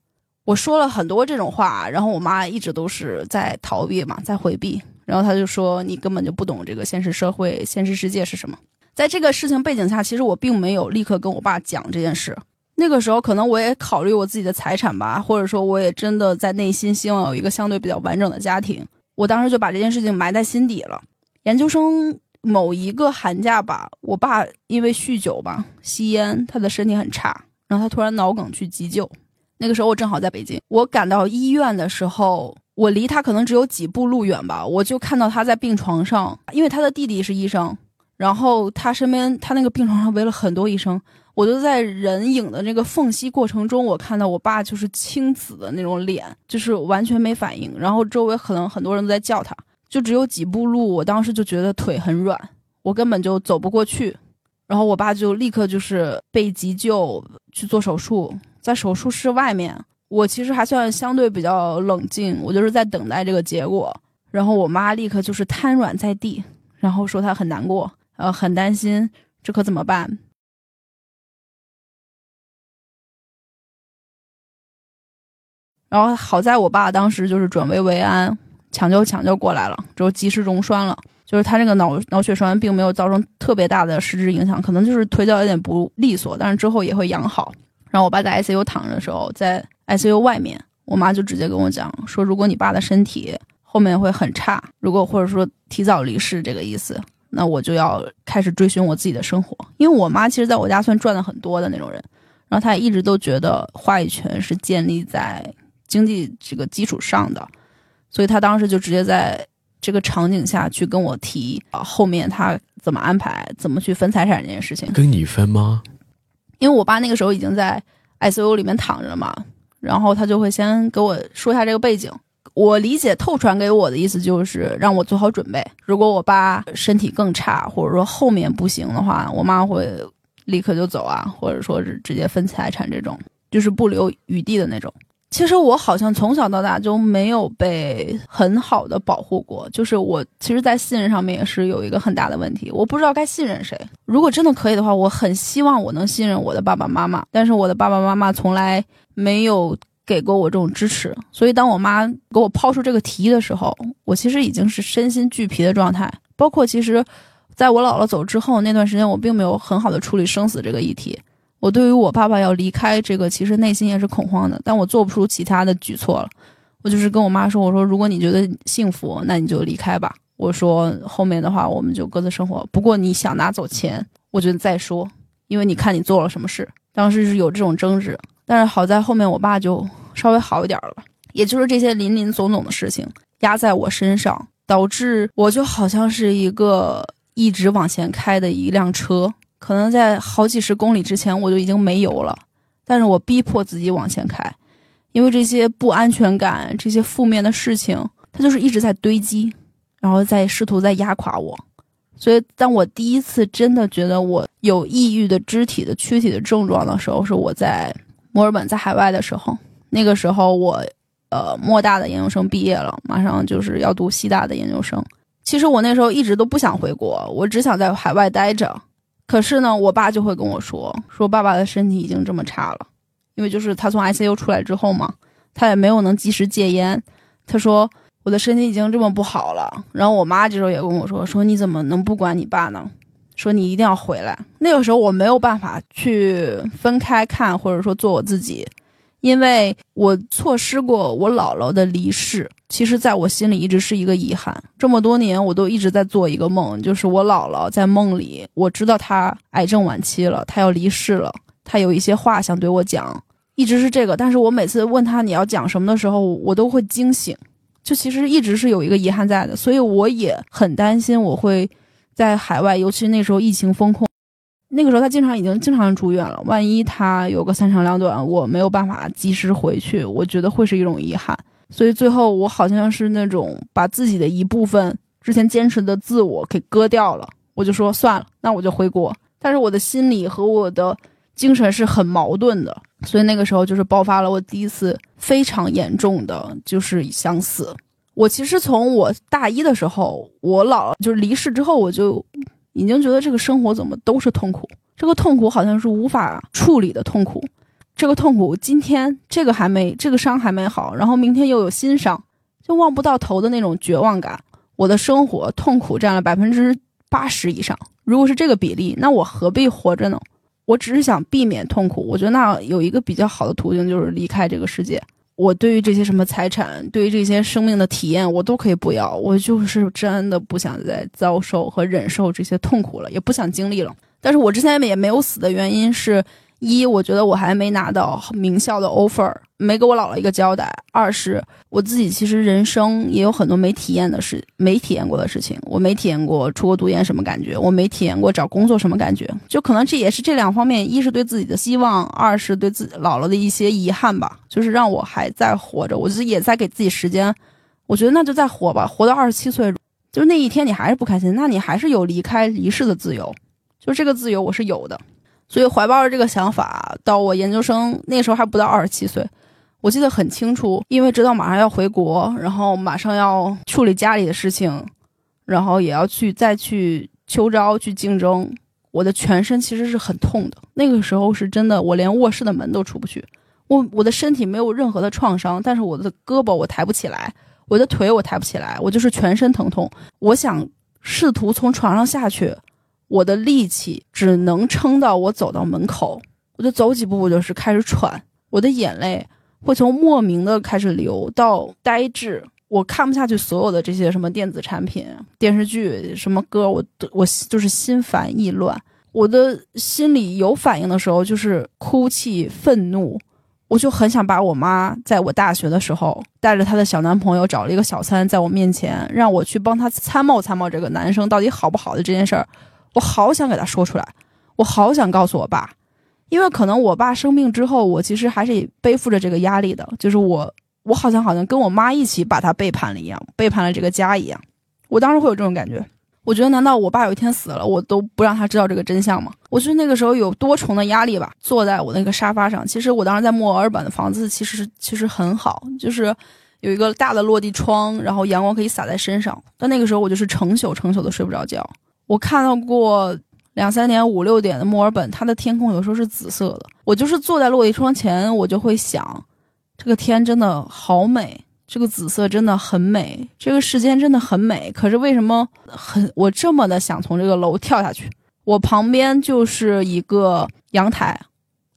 我说了很多这种话，然后我妈一直都是在逃避嘛，在回避。然后他就说：“你根本就不懂这个现实社会、现实世界是什么。”在这个事情背景下，其实我并没有立刻跟我爸讲这件事。那个时候，可能我也考虑我自己的财产吧，或者说，我也真的在内心希望有一个相对比较完整的家庭。我当时就把这件事情埋在心底了。研究生某一个寒假吧，我爸因为酗酒吧、吸烟，他的身体很差，然后他突然脑梗去急救。那个时候我正好在北京，我赶到医院的时候。我离他可能只有几步路远吧，我就看到他在病床上，因为他的弟弟是医生，然后他身边他那个病床上围了很多医生，我就在人影的那个缝隙过程中，我看到我爸就是青紫的那种脸，就是完全没反应，然后周围可能很多人都在叫他，就只有几步路，我当时就觉得腿很软，我根本就走不过去，然后我爸就立刻就是被急救去做手术，在手术室外面。我其实还算相对比较冷静，我就是在等待这个结果。然后我妈立刻就是瘫软在地，然后说她很难过，呃，很担心，这可怎么办？然后好在我爸当时就是转危为安，抢救抢救过来了，之后及时溶栓了，就是他这个脑脑血栓并没有造成特别大的实质影响，可能就是腿脚有点不利索，但是之后也会养好。然后我爸在 ICU 躺着的时候，在 ICU 外面，我妈就直接跟我讲说：“如果你爸的身体后面会很差，如果或者说提早离世这个意思，那我就要开始追寻我自己的生活。因为我妈其实在我家算赚的很多的那种人，然后她也一直都觉得话语权是建立在经济这个基础上的，所以她当时就直接在这个场景下去跟我提啊，后面她怎么安排，怎么去分财产这件事情。跟你分吗？”因为我爸那个时候已经在 ICU 里面躺着了嘛，然后他就会先给我说一下这个背景。我理解透传给我的意思就是让我做好准备，如果我爸身体更差，或者说后面不行的话，我妈会立刻就走啊，或者说是直接分财产这种，就是不留余地的那种。其实我好像从小到大就没有被很好的保护过，就是我其实，在信任上面也是有一个很大的问题，我不知道该信任谁。如果真的可以的话，我很希望我能信任我的爸爸妈妈，但是我的爸爸妈妈从来没有给过我这种支持。所以，当我妈给我抛出这个提议的时候，我其实已经是身心俱疲的状态。包括其实，在我姥姥走之后那段时间，我并没有很好的处理生死这个议题。我对于我爸爸要离开这个，其实内心也是恐慌的，但我做不出其他的举措了。我就是跟我妈说：“我说如果你觉得幸福，那你就离开吧。我说后面的话我们就各自生活。不过你想拿走钱，我觉得再说，因为你看你做了什么事。当时是有这种争执，但是好在后面我爸就稍微好一点了。也就是这些林林总总的事情压在我身上，导致我就好像是一个一直往前开的一辆车。”可能在好几十公里之前我就已经没油了，但是我逼迫自己往前开，因为这些不安全感、这些负面的事情，它就是一直在堆积，然后在试图在压垮我。所以，当我第一次真的觉得我有抑郁的肢体的躯体的症状的时候，是我在墨尔本在海外的时候。那个时候我，呃，莫大的研究生毕业了，马上就是要读西大的研究生。其实我那时候一直都不想回国，我只想在海外待着。可是呢，我爸就会跟我说，说爸爸的身体已经这么差了，因为就是他从 ICU 出来之后嘛，他也没有能及时戒烟。他说我的身体已经这么不好了。然后我妈这时候也跟我说，说你怎么能不管你爸呢？说你一定要回来。那个时候我没有办法去分开看，或者说做我自己。因为我错失过我姥姥的离世，其实在我心里一直是一个遗憾。这么多年，我都一直在做一个梦，就是我姥姥在梦里，我知道她癌症晚期了，她要离世了，她有一些话想对我讲，一直是这个。但是我每次问她你要讲什么的时候，我都会惊醒，就其实一直是有一个遗憾在的，所以我也很担心我会在海外，尤其那时候疫情封控。那个时候他经常已经经常住院了，万一他有个三长两短，我没有办法及时回去，我觉得会是一种遗憾。所以最后我好像是那种把自己的一部分之前坚持的自我给割掉了，我就说算了，那我就回国。但是我的心理和我的精神是很矛盾的，所以那个时候就是爆发了我第一次非常严重的就是想死。我其实从我大一的时候，我姥姥就是离世之后，我就。已经觉得这个生活怎么都是痛苦，这个痛苦好像是无法处理的痛苦，这个痛苦今天这个还没这个伤还没好，然后明天又有新伤，就望不到头的那种绝望感。我的生活痛苦占了百分之八十以上，如果是这个比例，那我何必活着呢？我只是想避免痛苦，我觉得那有一个比较好的途径就是离开这个世界。我对于这些什么财产，对于这些生命的体验，我都可以不要。我就是真的不想再遭受和忍受这些痛苦了，也不想经历了。但是我之前也没有死的原因是。一，我觉得我还没拿到名校的 offer，没给我姥姥一个交代；二是我自己其实人生也有很多没体验的事，没体验过的事情。我没体验过出国读研什么感觉，我没体验过找工作什么感觉。就可能这也是这两方面：一是对自己的希望，二是对自己姥姥的一些遗憾吧。就是让我还在活着，我就是也在给自己时间。我觉得那就再活吧，活到二十七岁，就是那一天你还是不开心，那你还是有离开离世的自由，就这个自由我是有的。所以怀抱着这个想法，到我研究生那时候还不到二十七岁，我记得很清楚，因为知道马上要回国，然后马上要处理家里的事情，然后也要去再去秋招去竞争，我的全身其实是很痛的。那个时候是真的，我连卧室的门都出不去。我我的身体没有任何的创伤，但是我的胳膊我抬不起来，我的腿我抬不起来，我就是全身疼痛。我想试图从床上下去。我的力气只能撑到我走到门口，我就走几步，我就是开始喘，我的眼泪会从莫名的开始流到呆滞，我看不下去所有的这些什么电子产品、电视剧、什么歌，我我就是心烦意乱，我的心里有反应的时候就是哭泣、愤怒，我就很想把我妈在我大学的时候带着她的小男朋友找了一个小三，在我面前让我去帮她参谋参谋这个男生到底好不好的这件事儿。我好想给他说出来，我好想告诉我爸，因为可能我爸生病之后，我其实还是背负着这个压力的，就是我，我好像好像跟我妈一起把他背叛了一样，背叛了这个家一样。我当时会有这种感觉，我觉得难道我爸有一天死了，我都不让他知道这个真相吗？我觉得那个时候有多重的压力吧。坐在我那个沙发上，其实我当时在墨尔本的房子其实其实很好，就是有一个大的落地窗，然后阳光可以洒在身上。但那个时候我就是成宿成宿的睡不着觉。我看到过两三点、五六点的墨尔本，它的天空有时候是紫色的。我就是坐在落地窗前，我就会想，这个天真的好美，这个紫色真的很美，这个世间真的很美。可是为什么很我这么的想从这个楼跳下去？我旁边就是一个阳台，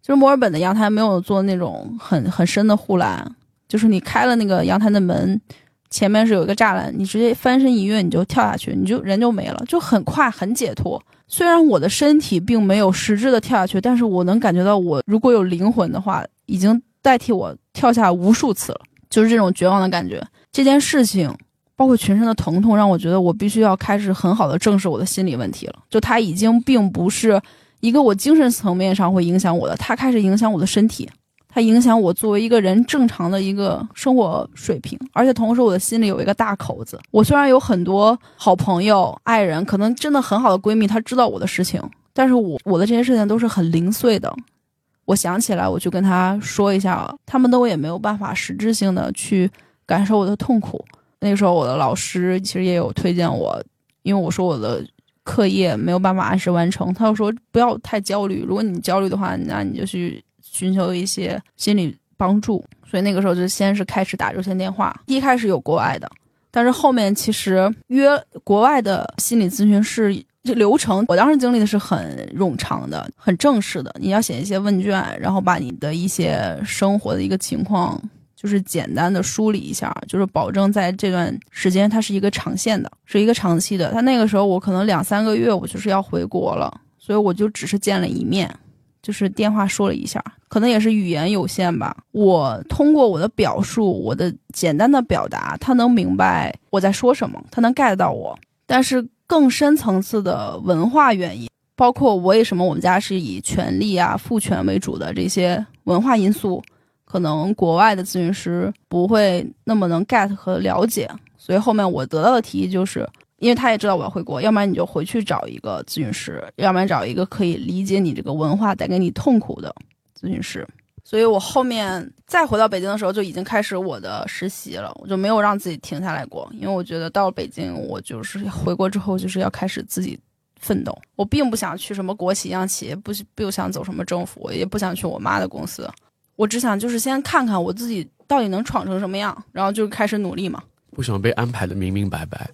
就是墨尔本的阳台没有做那种很很深的护栏，就是你开了那个阳台的门，前面是有一个栅栏，你直接翻身一跃你就跳下去，你就人就没了，就很快很解脱。虽然我的身体并没有实质的跳下去，但是我能感觉到我如果有灵魂的话，已经代替我跳下无数次了，就是这种绝望的感觉。这件事情。包括全身的疼痛，让我觉得我必须要开始很好的正视我的心理问题了。就它已经并不是一个我精神层面上会影响我的，它开始影响我的身体，它影响我作为一个人正常的一个生活水平。而且同时，我的心里有一个大口子。我虽然有很多好朋友、爱人，可能真的很好的闺蜜，她知道我的事情，但是我我的这些事情都是很零碎的。我想起来，我就跟她说一下，他们都也没有办法实质性的去感受我的痛苦。那个时候，我的老师其实也有推荐我，因为我说我的课业没有办法按时完成，他又说不要太焦虑，如果你焦虑的话，那你就去寻求一些心理帮助。所以那个时候就先是开始打热线电话，一开始有国外的，但是后面其实约国外的心理咨询师这流程，我当时经历的是很冗长的、很正式的，你要写一些问卷，然后把你的一些生活的一个情况。就是简单的梳理一下，就是保证在这段时间它是一个长线的，是一个长期的。他那个时候我可能两三个月我就是要回国了，所以我就只是见了一面，就是电话说了一下，可能也是语言有限吧。我通过我的表述，我的简单的表达，他能明白我在说什么，他能 get 到我。但是更深层次的文化原因，包括为什么我们家是以权力啊、父权为主的这些文化因素。可能国外的咨询师不会那么能 get 和了解，所以后面我得到的提议就是，因为他也知道我要回国，要不然你就回去找一个咨询师，要不然找一个可以理解你这个文化带给你痛苦的咨询师。所以我后面再回到北京的时候，就已经开始我的实习了，我就没有让自己停下来过，因为我觉得到了北京，我就是回国之后就是要开始自己奋斗。我并不想去什么国企、央企，不不想走什么政府，也不想去我妈的公司。我只想就是先看看我自己到底能闯成什么样，然后就开始努力嘛。不想被安排的明明白白，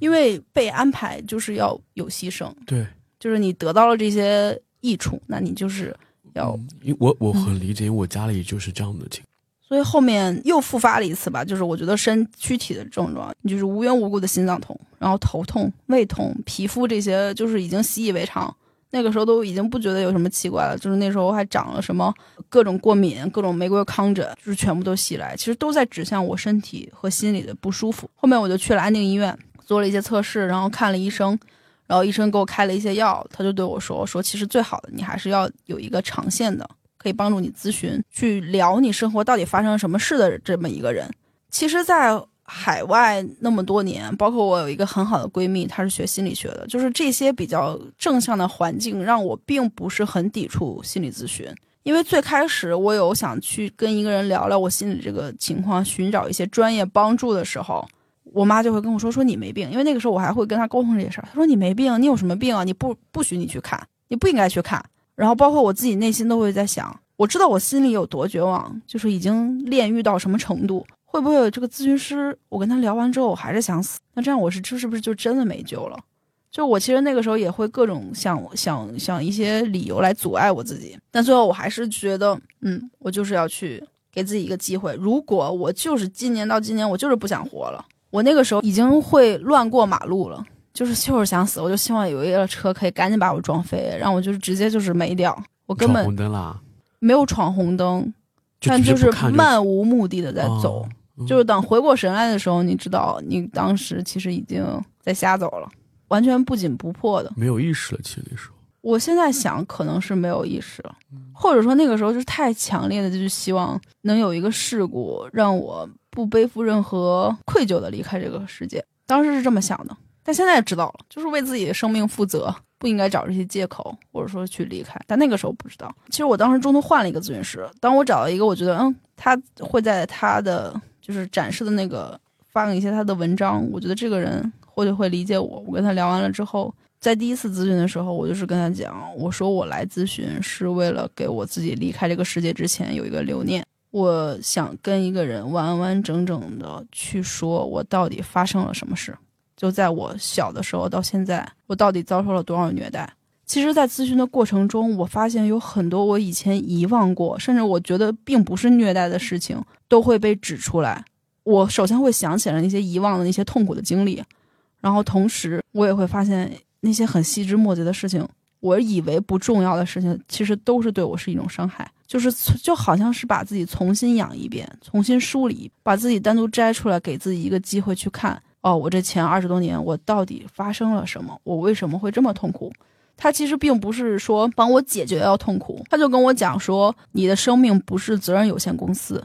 因为被安排就是要有牺牲。对，就是你得到了这些益处，那你就是要。因我我很理解，因为我家里就是这样的情况。所以后面又复发了一次吧，就是我觉得身躯体的症状，就是无缘无故的心脏痛，然后头痛、胃痛、皮肤这些，就是已经习以为常。那个时候都已经不觉得有什么奇怪了，就是那时候还长了什么各种过敏、各种玫瑰糠疹，就是全部都袭来，其实都在指向我身体和心理的不舒服。后面我就去了安定医院，做了一些测试，然后看了医生，然后医生给我开了一些药，他就对我说：“说其实最好的你还是要有一个长线的，可以帮助你咨询，去聊你生活到底发生了什么事的这么一个人。”其实，在海外那么多年，包括我有一个很好的闺蜜，她是学心理学的，就是这些比较正向的环境，让我并不是很抵触心理咨询。因为最开始我有想去跟一个人聊聊我心里这个情况，寻找一些专业帮助的时候，我妈就会跟我说：“说你没病。”因为那个时候我还会跟她沟通这些事儿。她说：“你没病，你有什么病啊？你不不许你去看，你不应该去看。”然后包括我自己内心都会在想，我知道我心里有多绝望，就是已经炼狱到什么程度。会不会有这个咨询师？我跟他聊完之后，我还是想死。那这样我是这是不是就真的没救了？就我其实那个时候也会各种想想想一些理由来阻碍我自己，但最后我还是觉得，嗯，我就是要去给自己一个机会。如果我就是今年到今年，我就是不想活了。我那个时候已经会乱过马路了，就是就是想死。我就希望有一个车可以赶紧把我撞飞，让我就是直接就是没掉。我根本红灯啦，没有闯红灯，但就是漫无目的的在走。就是等回过神来的时候，你知道，你当时其实已经在瞎走了，完全不紧不迫的，没有意识了。其实那时候，我现在想，可能是没有意识了，或者说那个时候就是太强烈的，就是希望能有一个事故让我不背负任何愧疚的离开这个世界。当时是这么想的，但现在知道了，就是为自己的生命负责，不应该找这些借口，或者说去离开。但那个时候不知道，其实我当时中途换了一个咨询师，当我找到一个，我觉得，嗯，他会在他的。就是展示的那个，发一些他的文章，我觉得这个人或许会理解我。我跟他聊完了之后，在第一次咨询的时候，我就是跟他讲，我说我来咨询是为了给我自己离开这个世界之前有一个留念。我想跟一个人完完整整的去说，我到底发生了什么事，就在我小的时候到现在，我到底遭受了多少虐待。其实，在咨询的过程中，我发现有很多我以前遗忘过，甚至我觉得并不是虐待的事情，都会被指出来。我首先会想起来那些遗忘的那些痛苦的经历，然后同时我也会发现那些很细枝末节的事情，我以为不重要的事情，其实都是对我是一种伤害。就是就好像是把自己重新养一遍，重新梳理，把自己单独摘出来，给自己一个机会去看。哦，我这前二十多年，我到底发生了什么？我为什么会这么痛苦？他其实并不是说帮我解决要痛苦，他就跟我讲说，你的生命不是责任有限公司。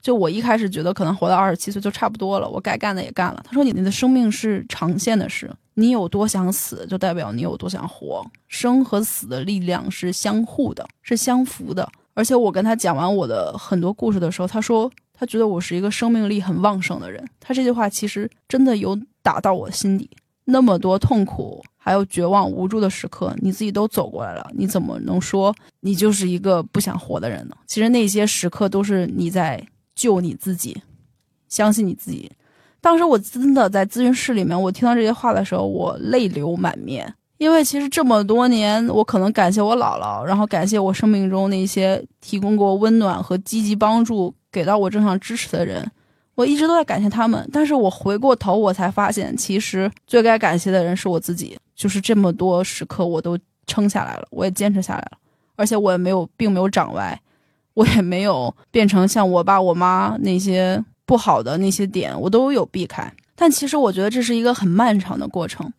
就我一开始觉得可能活到二十七岁就差不多了，我该干的也干了。他说，你你的生命是长线的事，你有多想死，就代表你有多想活。生和死的力量是相互的，是相符的。而且我跟他讲完我的很多故事的时候，他说他觉得我是一个生命力很旺盛的人。他这句话其实真的有打到我心底。那么多痛苦。还有绝望无助的时刻，你自己都走过来了，你怎么能说你就是一个不想活的人呢？其实那些时刻都是你在救你自己，相信你自己。当时我真的在咨询室里面，我听到这些话的时候，我泪流满面。因为其实这么多年，我可能感谢我姥姥，然后感谢我生命中那些提供过温暖和积极帮助、给到我正向支持的人。我一直都在感谢他们，但是我回过头，我才发现，其实最该感谢的人是我自己。就是这么多时刻，我都撑下来了，我也坚持下来了，而且我也没有，并没有长歪，我也没有变成像我爸我妈那些不好的那些点，我都有避开。但其实我觉得这是一个很漫长的过程。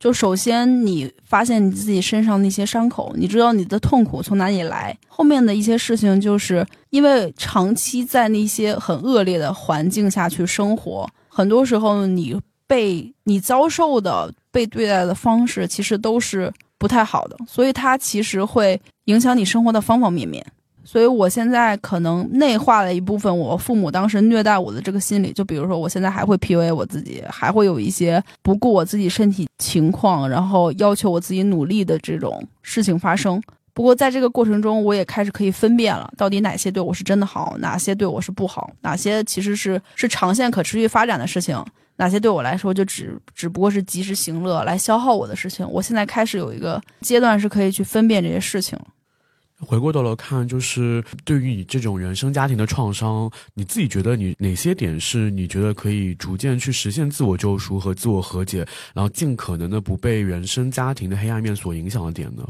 就首先你发现你自己身上那些伤口，你知道你的痛苦从哪里来。后面的一些事情，就是因为长期在那些很恶劣的环境下去生活，很多时候你被你遭受的被对待的方式，其实都是不太好的，所以它其实会影响你生活的方方面面。所以，我现在可能内化了一部分我父母当时虐待我的这个心理。就比如说，我现在还会 PUA 我自己，还会有一些不顾我自己身体情况，然后要求我自己努力的这种事情发生。不过，在这个过程中，我也开始可以分辨了，到底哪些对我是真的好，哪些对我是不好，哪些其实是是长线可持续发展的事情，哪些对我来说就只只不过是及时行乐来消耗我的事情。我现在开始有一个阶段是可以去分辨这些事情。回过头来看，就是对于你这种原生家庭的创伤，你自己觉得你哪些点是你觉得可以逐渐去实现自我救赎和自我和解，然后尽可能的不被原生家庭的黑暗面所影响的点呢？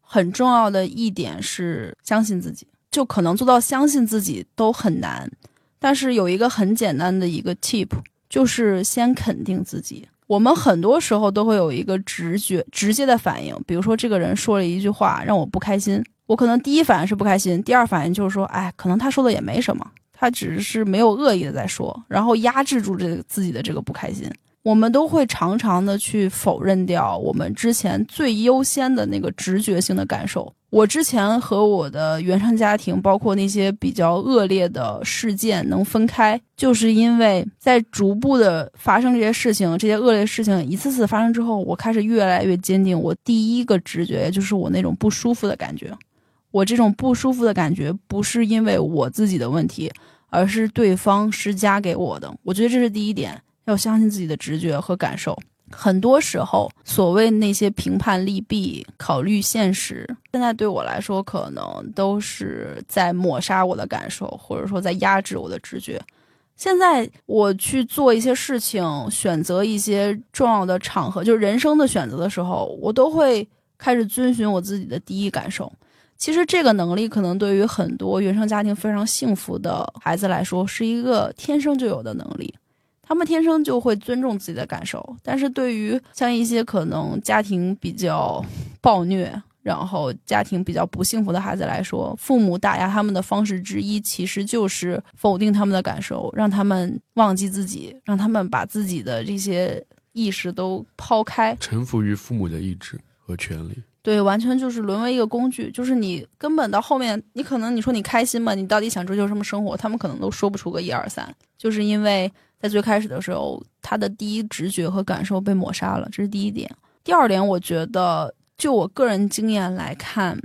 很重要的一点是相信自己，就可能做到相信自己都很难，但是有一个很简单的一个 tip，就是先肯定自己。我们很多时候都会有一个直觉、直接的反应，比如说这个人说了一句话让我不开心。我可能第一反应是不开心，第二反应就是说，哎，可能他说的也没什么，他只是没有恶意的在说，然后压制住这个自己的这个不开心。我们都会常常的去否认掉我们之前最优先的那个直觉性的感受。我之前和我的原生家庭，包括那些比较恶劣的事件能分开，就是因为在逐步的发生这些事情，这些恶劣事情一次次发生之后，我开始越来越坚定，我第一个直觉就是我那种不舒服的感觉。我这种不舒服的感觉不是因为我自己的问题，而是对方施加给我的。我觉得这是第一点，要相信自己的直觉和感受。很多时候，所谓那些评判利弊、考虑现实，现在对我来说可能都是在抹杀我的感受，或者说在压制我的直觉。现在我去做一些事情，选择一些重要的场合，就是人生的选择的时候，我都会开始遵循我自己的第一感受。其实这个能力可能对于很多原生家庭非常幸福的孩子来说，是一个天生就有的能力。他们天生就会尊重自己的感受。但是对于像一些可能家庭比较暴虐，然后家庭比较不幸福的孩子来说，父母打压他们的方式之一，其实就是否定他们的感受，让他们忘记自己，让他们把自己的这些意识都抛开，臣服于父母的意志和权利。对，完全就是沦为一个工具，就是你根本到后面，你可能你说你开心吗？你到底想追求什么生活？他们可能都说不出个一二三，就是因为在最开始的时候，他的第一直觉和感受被抹杀了，这是第一点。第二点，我觉得就我个人经验来看，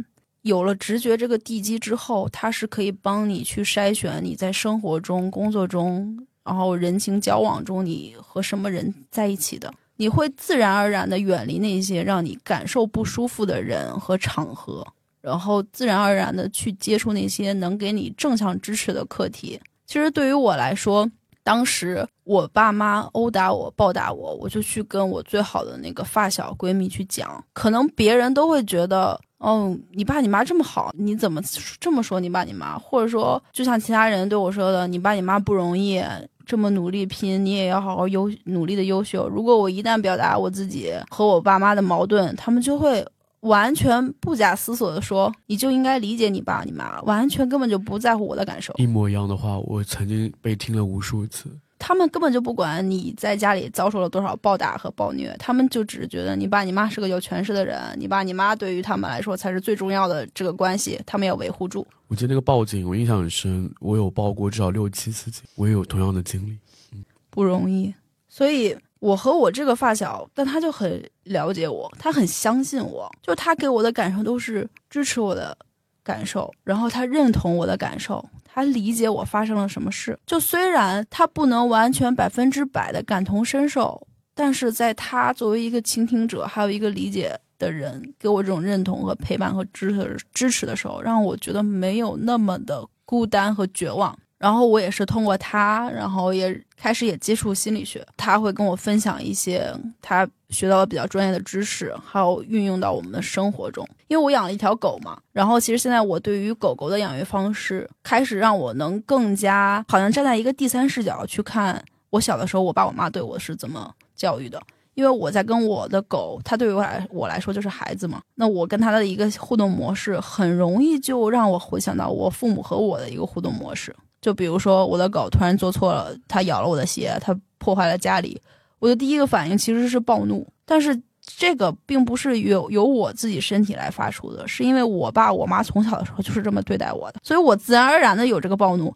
有了直觉这个地基之后，它是可以帮你去筛选你在生活中、工作中，然后人情交往中，你和什么人在一起的。你会自然而然的远离那些让你感受不舒服的人和场合，然后自然而然的去接触那些能给你正向支持的课题。其实对于我来说，当时我爸妈殴打我、暴打我，我就去跟我最好的那个发小闺蜜去讲。可能别人都会觉得，哦，你爸你妈这么好，你怎么这么说你爸你妈？或者说，就像其他人对我说的，你爸你妈不容易，这么努力拼，你也要好好优努力的优秀。如果我一旦表达我自己和我爸妈的矛盾，他们就会。完全不假思索的说，你就应该理解你爸你妈，完全根本就不在乎我的感受。一模一样的话，我曾经被听了无数次。他们根本就不管你在家里遭受了多少暴打和暴虐，他们就只是觉得你爸你妈是个有权势的人，你爸你妈对于他们来说才是最重要的这个关系，他们要维护住。我记得那个报警，我印象很深，我有报过至少六七次警，我也有同样的经历，嗯，不容易，所以。我和我这个发小，但他就很了解我，他很相信我，就他给我的感受都是支持我的感受，然后他认同我的感受，他理解我发生了什么事。就虽然他不能完全百分之百的感同身受，但是在他作为一个倾听者，还有一个理解的人，给我这种认同和陪伴和支持支持的时候，让我觉得没有那么的孤单和绝望。然后我也是通过他，然后也开始也接触心理学。他会跟我分享一些他学到的比较专业的知识，还有运用到我们的生活中。因为我养了一条狗嘛，然后其实现在我对于狗狗的养育方式，开始让我能更加好像站在一个第三视角去看我小的时候，我爸我妈对我是怎么教育的。因为我在跟我的狗，它对于我来我来说就是孩子嘛。那我跟它的一个互动模式，很容易就让我回想到我父母和我的一个互动模式。就比如说，我的狗突然做错了，它咬了我的鞋，它破坏了家里，我的第一个反应其实是暴怒。但是这个并不是由由我自己身体来发出的，是因为我爸我妈从小的时候就是这么对待我的，所以我自然而然的有这个暴怒。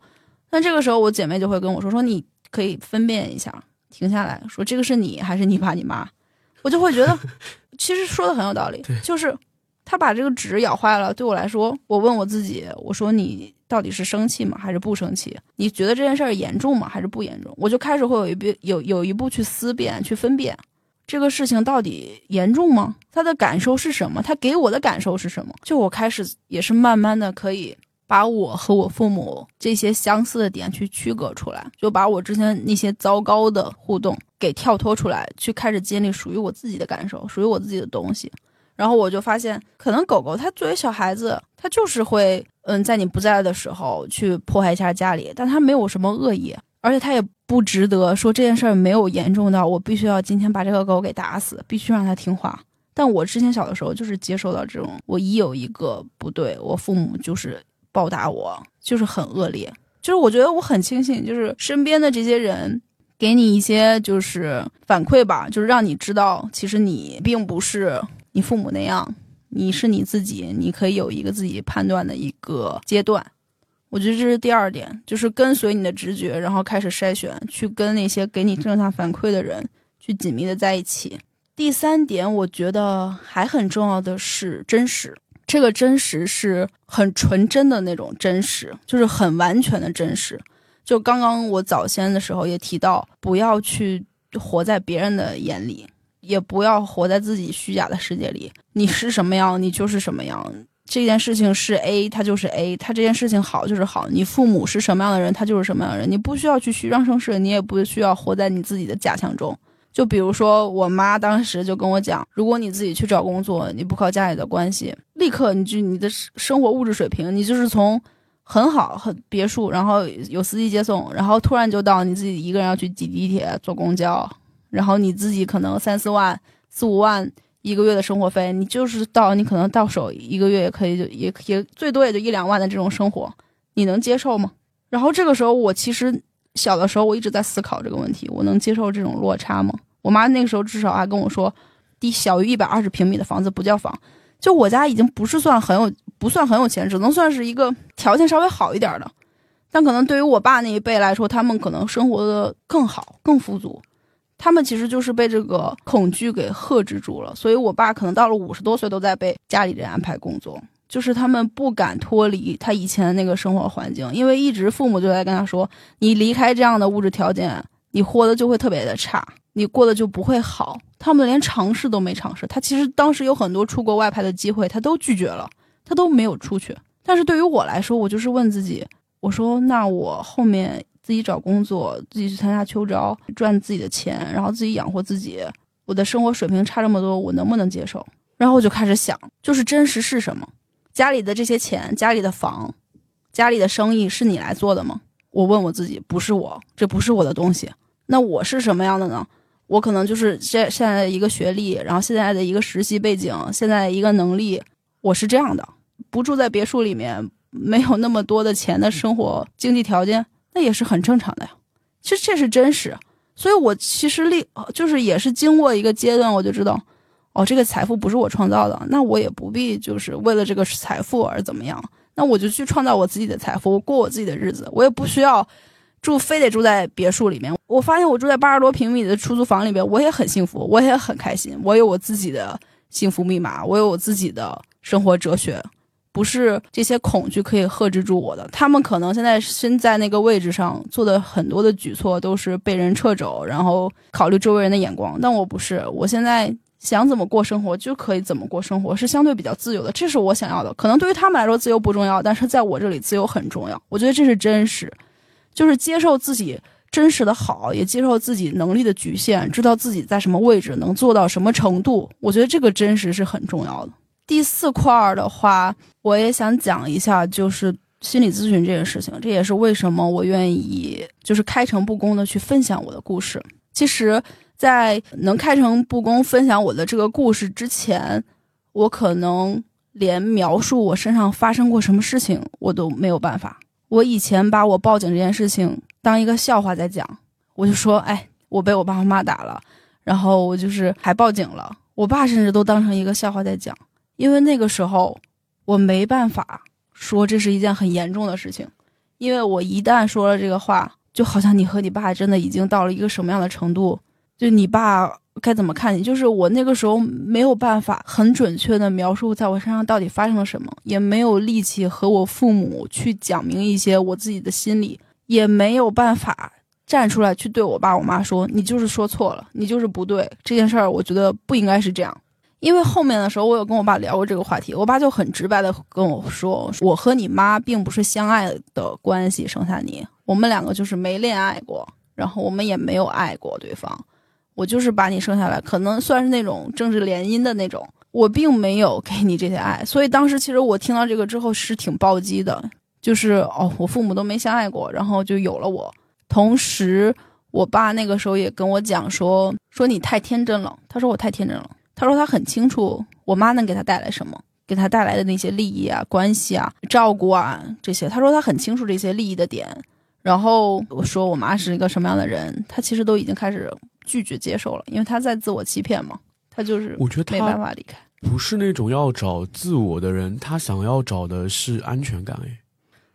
那这个时候，我姐妹就会跟我说：“说你可以分辨一下，停下来说，这个是你还是你爸你妈？”我就会觉得，其实说的很有道理，就是他把这个纸咬坏了，对我来说，我问我自己，我说你。到底是生气吗，还是不生气？你觉得这件事儿严重吗，还是不严重？我就开始会有一步有有一步去思辨、去分辨，这个事情到底严重吗？他的感受是什么？他给我的感受是什么？就我开始也是慢慢的可以把我和我父母这些相似的点去区隔出来，就把我之前那些糟糕的互动给跳脱出来，去开始建立属于我自己的感受，属于我自己的东西。然后我就发现，可能狗狗它作为小孩子，它就是会，嗯，在你不在的时候去破坏一下家里，但它没有什么恶意，而且它也不值得说这件事儿没有严重到我必须要今天把这个狗给打死，必须让它听话。但我之前小的时候就是接受到这种，我一有一个不对，我父母就是暴打我，就是很恶劣。就是我觉得我很庆幸，就是身边的这些人给你一些就是反馈吧，就是让你知道，其实你并不是。你父母那样，你是你自己，你可以有一个自己判断的一个阶段。我觉得这是第二点，就是跟随你的直觉，然后开始筛选，去跟那些给你正向反馈的人去紧密的在一起。第三点，我觉得还很重要的是真实。这个真实是很纯真的那种真实，就是很完全的真实。就刚刚我早先的时候也提到，不要去活在别人的眼里。也不要活在自己虚假的世界里。你是什么样，你就是什么样。这件事情是 A，它就是 A。它这件事情好就是好。你父母是什么样的人，他就是什么样的人。你不需要去虚张声势，你也不需要活在你自己的假象中。就比如说，我妈当时就跟我讲，如果你自己去找工作，你不靠家里的关系，立刻你就你的生活物质水平，你就是从很好很别墅，然后有司机接送，然后突然就到你自己一个人要去挤地铁、坐公交。然后你自己可能三四万、四五万一个月的生活费，你就是到你可能到手一个月也可以就也也最多也就一两万的这种生活，你能接受吗？然后这个时候我其实小的时候我一直在思考这个问题，我能接受这种落差吗？我妈那个时候至少还跟我说，低小于一百二十平米的房子不叫房。就我家已经不是算很有不算很有钱，只能算是一个条件稍微好一点的，但可能对于我爸那一辈来说，他们可能生活的更好更富足。他们其实就是被这个恐惧给克制住了，所以我爸可能到了五十多岁都在被家里人安排工作，就是他们不敢脱离他以前的那个生活环境，因为一直父母就在跟他说：“你离开这样的物质条件，你活的就会特别的差，你过得就不会好。”他们连尝试都没尝试。他其实当时有很多出国外派的机会，他都拒绝了，他都没有出去。但是对于我来说，我就是问自己，我说那我后面自己找工作，自己去参加秋招，赚自己的钱，然后自己养活自己，我的生活水平差这么多，我能不能接受？然后我就开始想，就是真实是什么？家里的这些钱，家里的房，家里的生意是你来做的吗？我问我自己，不是我，这不是我的东西。那我是什么样的呢？我可能就是现现在的一个学历，然后现在的一个实习背景，现在一个能力，我是这样的。不住在别墅里面，没有那么多的钱的生活经济条件，那也是很正常的呀。其实这是真实，所以我其实历就是也是经过一个阶段，我就知道，哦，这个财富不是我创造的，那我也不必就是为了这个财富而怎么样，那我就去创造我自己的财富，我过我自己的日子，我也不需要住非得住在别墅里面。我发现我住在八十多平米的出租房里边，我也很幸福，我也很开心，我有我自己的幸福密码，我有我自己的生活哲学。不是这些恐惧可以克制住我的。他们可能现在身在那个位置上做的很多的举措都是被人掣肘，然后考虑周围人的眼光。但我不是，我现在想怎么过生活就可以怎么过生活，是相对比较自由的。这是我想要的。可能对于他们来说自由不重要，但是在我这里自由很重要。我觉得这是真实，就是接受自己真实的好，也接受自己能力的局限，知道自己在什么位置能做到什么程度。我觉得这个真实是很重要的。第四块儿的话，我也想讲一下，就是心理咨询这件事情。这也是为什么我愿意就是开诚布公的去分享我的故事。其实，在能开诚布公分享我的这个故事之前，我可能连描述我身上发生过什么事情我都没有办法。我以前把我报警这件事情当一个笑话在讲，我就说：“哎，我被我爸我妈打了，然后我就是还报警了。”我爸甚至都当成一个笑话在讲。因为那个时候，我没办法说这是一件很严重的事情，因为我一旦说了这个话，就好像你和你爸真的已经到了一个什么样的程度，就你爸该怎么看你，就是我那个时候没有办法很准确的描述在我身上到底发生了什么，也没有力气和我父母去讲明一些我自己的心理，也没有办法站出来去对我爸我妈说，你就是说错了，你就是不对，这件事儿我觉得不应该是这样。因为后面的时候，我有跟我爸聊过这个话题，我爸就很直白的跟我说：“我和你妈并不是相爱的关系生下你，我们两个就是没恋爱过，然后我们也没有爱过对方，我就是把你生下来，可能算是那种政治联姻的那种，我并没有给你这些爱。所以当时其实我听到这个之后是挺暴击的，就是哦，我父母都没相爱过，然后就有了我。同时，我爸那个时候也跟我讲说：说你太天真了，他说我太天真了。”他说他很清楚我妈能给他带来什么，给他带来的那些利益啊、关系啊、照顾啊这些。他说他很清楚这些利益的点。然后我说我妈是一个什么样的人，他其实都已经开始拒绝接受了，因为他在自我欺骗嘛。他就是我觉得没办法离开，不是那种要找自我的人，他想要找的是安全感。哎，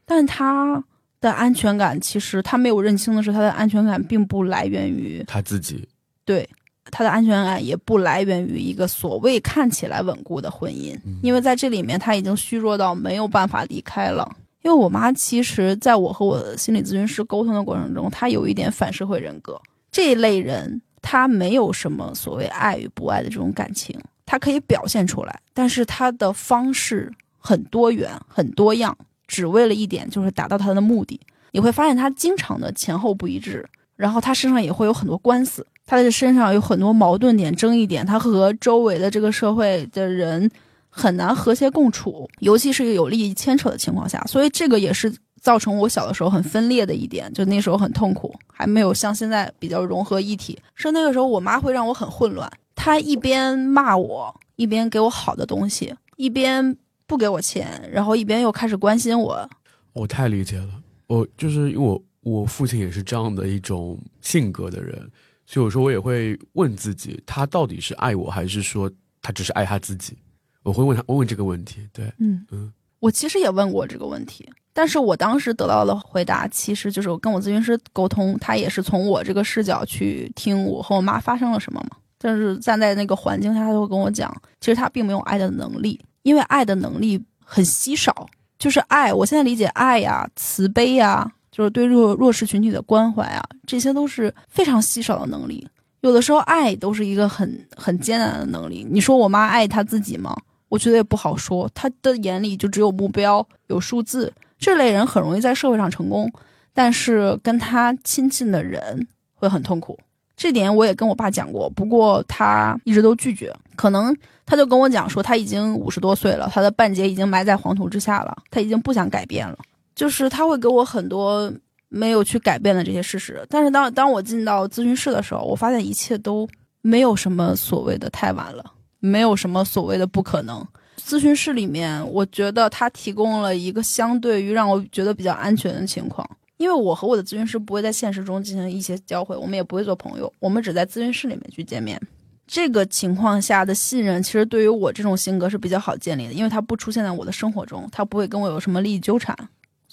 但他的安全感其实他没有认清的是，他的安全感并不来源于他自己。对。他的安全感也不来源于一个所谓看起来稳固的婚姻，因为在这里面他已经虚弱到没有办法离开了。因为我妈其实在我和我的心理咨询师沟通的过程中，她有一点反社会人格这一类人，他没有什么所谓爱与不爱的这种感情，他可以表现出来，但是他的方式很多元、很多样，只为了一点，就是达到他的目的。你会发现他经常的前后不一致，然后他身上也会有很多官司。他的身上有很多矛盾点、争议点，他和周围的这个社会的人很难和谐共处，尤其是有利益牵扯的情况下，所以这个也是造成我小的时候很分裂的一点，就那时候很痛苦，还没有像现在比较融合一体。是那个时候，我妈会让我很混乱，她一边骂我，一边给我好的东西，一边不给我钱，然后一边又开始关心我。我太理解了，我就是因为我我父亲也是这样的一种性格的人。所以有时候我也会问自己，他到底是爱我，还是说他只是爱他自己？我会问他，问问这个问题。对，嗯嗯，我其实也问过这个问题，但是我当时得到的回答，其实就是我跟我咨询师沟通，他也是从我这个视角去听我和我妈发生了什么嘛。但是站在那个环境下，他会跟我讲，其实他并没有爱的能力，因为爱的能力很稀少，就是爱。我现在理解爱呀，慈悲呀。就是对弱弱势群体的关怀啊，这些都是非常稀少的能力。有的时候爱都是一个很很艰难的能力。你说我妈爱她自己吗？我觉得也不好说。她的眼里就只有目标，有数字。这类人很容易在社会上成功，但是跟他亲近的人会很痛苦。这点我也跟我爸讲过，不过他一直都拒绝。可能他就跟我讲说，他已经五十多岁了，他的半截已经埋在黄土之下了，他已经不想改变了。就是他会给我很多没有去改变的这些事实。但是当当我进到咨询室的时候，我发现一切都没有什么所谓的太晚了，没有什么所谓的不可能。咨询室里面，我觉得他提供了一个相对于让我觉得比较安全的情况。因为我和我的咨询师不会在现实中进行一些交汇，我们也不会做朋友，我们只在咨询室里面去见面。这个情况下的信任，其实对于我这种性格是比较好建立的，因为他不出现在我的生活中，他不会跟我有什么利益纠缠。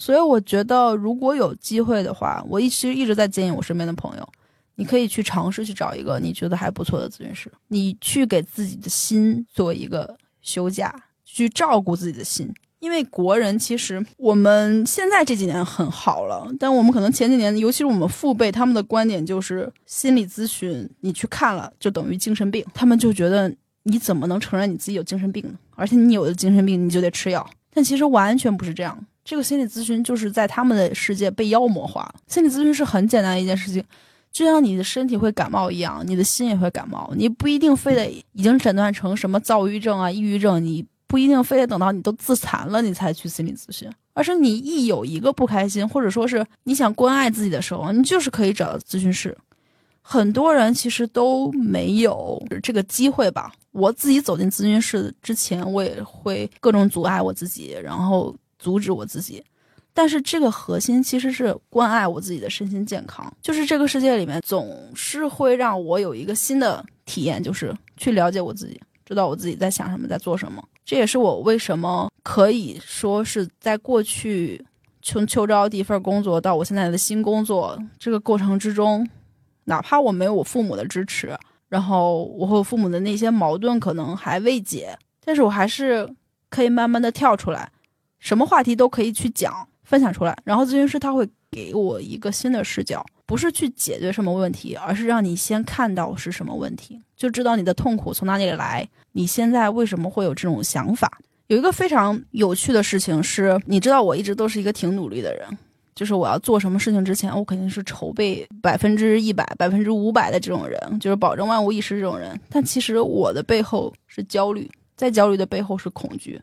所以我觉得，如果有机会的话，我一直一直在建议我身边的朋友，你可以去尝试去找一个你觉得还不错的咨询师，你去给自己的心做一个休假，去照顾自己的心。因为国人其实我们现在这几年很好了，但我们可能前几年，尤其是我们父辈，他们的观点就是心理咨询你去看了就等于精神病，他们就觉得你怎么能承认你自己有精神病呢？而且你有了精神病你就得吃药，但其实完全不是这样。这个心理咨询就是在他们的世界被妖魔化。心理咨询是很简单的一件事情，就像你的身体会感冒一样，你的心也会感冒，你不一定非得已经诊断成什么躁郁症啊、抑郁症，你。不一定非得等到你都自残了，你才去心理咨询，而是你一有一个不开心，或者说是你想关爱自己的时候，你就是可以找到咨询室。很多人其实都没有这个机会吧。我自己走进咨询室之前，我也会各种阻碍我自己，然后阻止我自己。但是这个核心其实是关爱我自己的身心健康。就是这个世界里面总是会让我有一个新的体验，就是去了解我自己。知道我自己在想什么，在做什么，这也是我为什么可以说是在过去从秋招第一份工作到我现在的新工作这个过程之中，哪怕我没有我父母的支持，然后我和我父母的那些矛盾可能还未解，但是我还是可以慢慢的跳出来，什么话题都可以去讲分享出来，然后咨询师他会给我一个新的视角。不是去解决什么问题，而是让你先看到是什么问题，就知道你的痛苦从哪里来。你现在为什么会有这种想法？有一个非常有趣的事情是，你知道我一直都是一个挺努力的人，就是我要做什么事情之前，我肯定是筹备百分之一百、百分之五百的这种人，就是保证万无一失这种人。但其实我的背后是焦虑，在焦虑的背后是恐惧。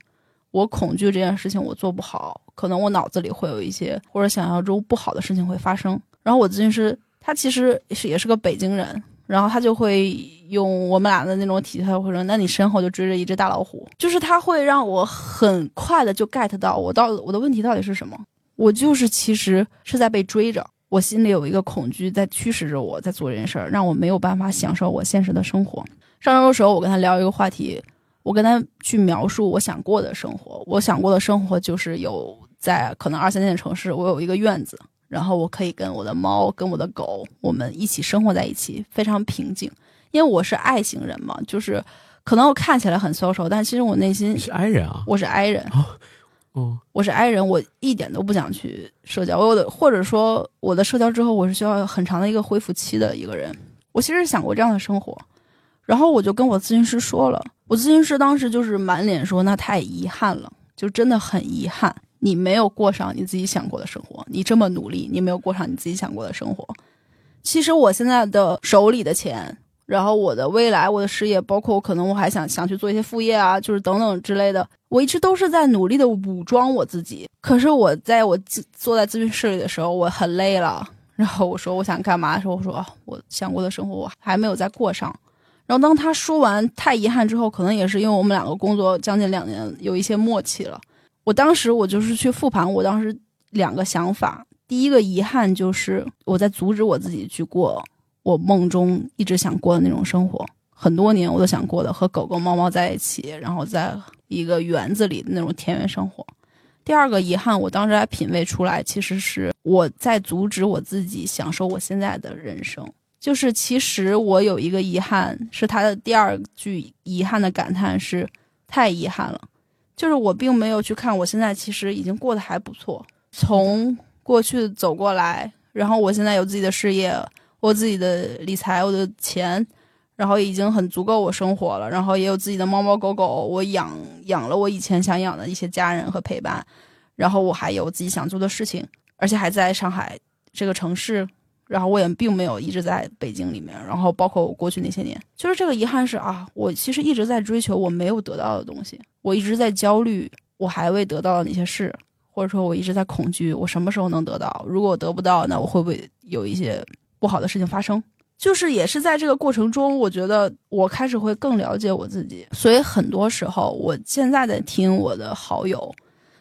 我恐惧这件事情我做不好，可能我脑子里会有一些或者想象中不好的事情会发生。然后我咨询师他其实是也是个北京人，然后他就会用我们俩的那种体态，会说：“那你身后就追着一只大老虎。”就是他会让我很快的就 get 到我到我的问题到底是什么。我就是其实是在被追着，我心里有一个恐惧在驱使着我在做这件事儿，让我没有办法享受我现实的生活。上周的时候，我跟他聊一个话题，我跟他去描述我想过的生活。我想过的生活就是有在可能二三线城市，我有一个院子。然后我可以跟我的猫、跟我的狗，我们一起生活在一起，非常平静。因为我是爱型人嘛，就是可能我看起来很 social，但其实我内心是 I 人啊。我是 I 人，哦，我是 I 人，我一点都不想去社交。我的或者说我的社交之后，我是需要很长的一个恢复期的一个人。我其实想过这样的生活，然后我就跟我咨询师说了，我咨询师当时就是满脸说：“那太遗憾了，就真的很遗憾。”你没有过上你自己想过的生活，你这么努力，你没有过上你自己想过的生活。其实我现在的手里的钱，然后我的未来，我的事业，包括我可能我还想想去做一些副业啊，就是等等之类的，我一直都是在努力的武装我自己。可是我在我坐在咨询室里的时候，我很累了。然后我说我想干嘛的时候，我说我想过的生活我还没有再过上。然后当他说完太遗憾之后，可能也是因为我们两个工作将近两年，有一些默契了。我当时我就是去复盘，我当时两个想法，第一个遗憾就是我在阻止我自己去过我梦中一直想过的那种生活，很多年我都想过的和狗狗猫猫在一起，然后在一个园子里的那种田园生活。第二个遗憾，我当时还品味出来，其实是我在阻止我自己享受我现在的人生。就是其实我有一个遗憾，是他的第二句遗憾的感叹是太遗憾了。就是我并没有去看，我现在其实已经过得还不错。从过去走过来，然后我现在有自己的事业，我自己的理财，我的钱，然后已经很足够我生活了，然后也有自己的猫猫狗狗，我养养了我以前想养的一些家人和陪伴，然后我还有自己想做的事情，而且还在上海这个城市。然后我也并没有一直在北京里面，然后包括我过去那些年，就是这个遗憾是啊，我其实一直在追求我没有得到的东西，我一直在焦虑我还未得到的那些事，或者说我一直在恐惧我什么时候能得到，如果我得不到，那我会不会有一些不好的事情发生？就是也是在这个过程中，我觉得我开始会更了解我自己，所以很多时候我现在在听我的好友，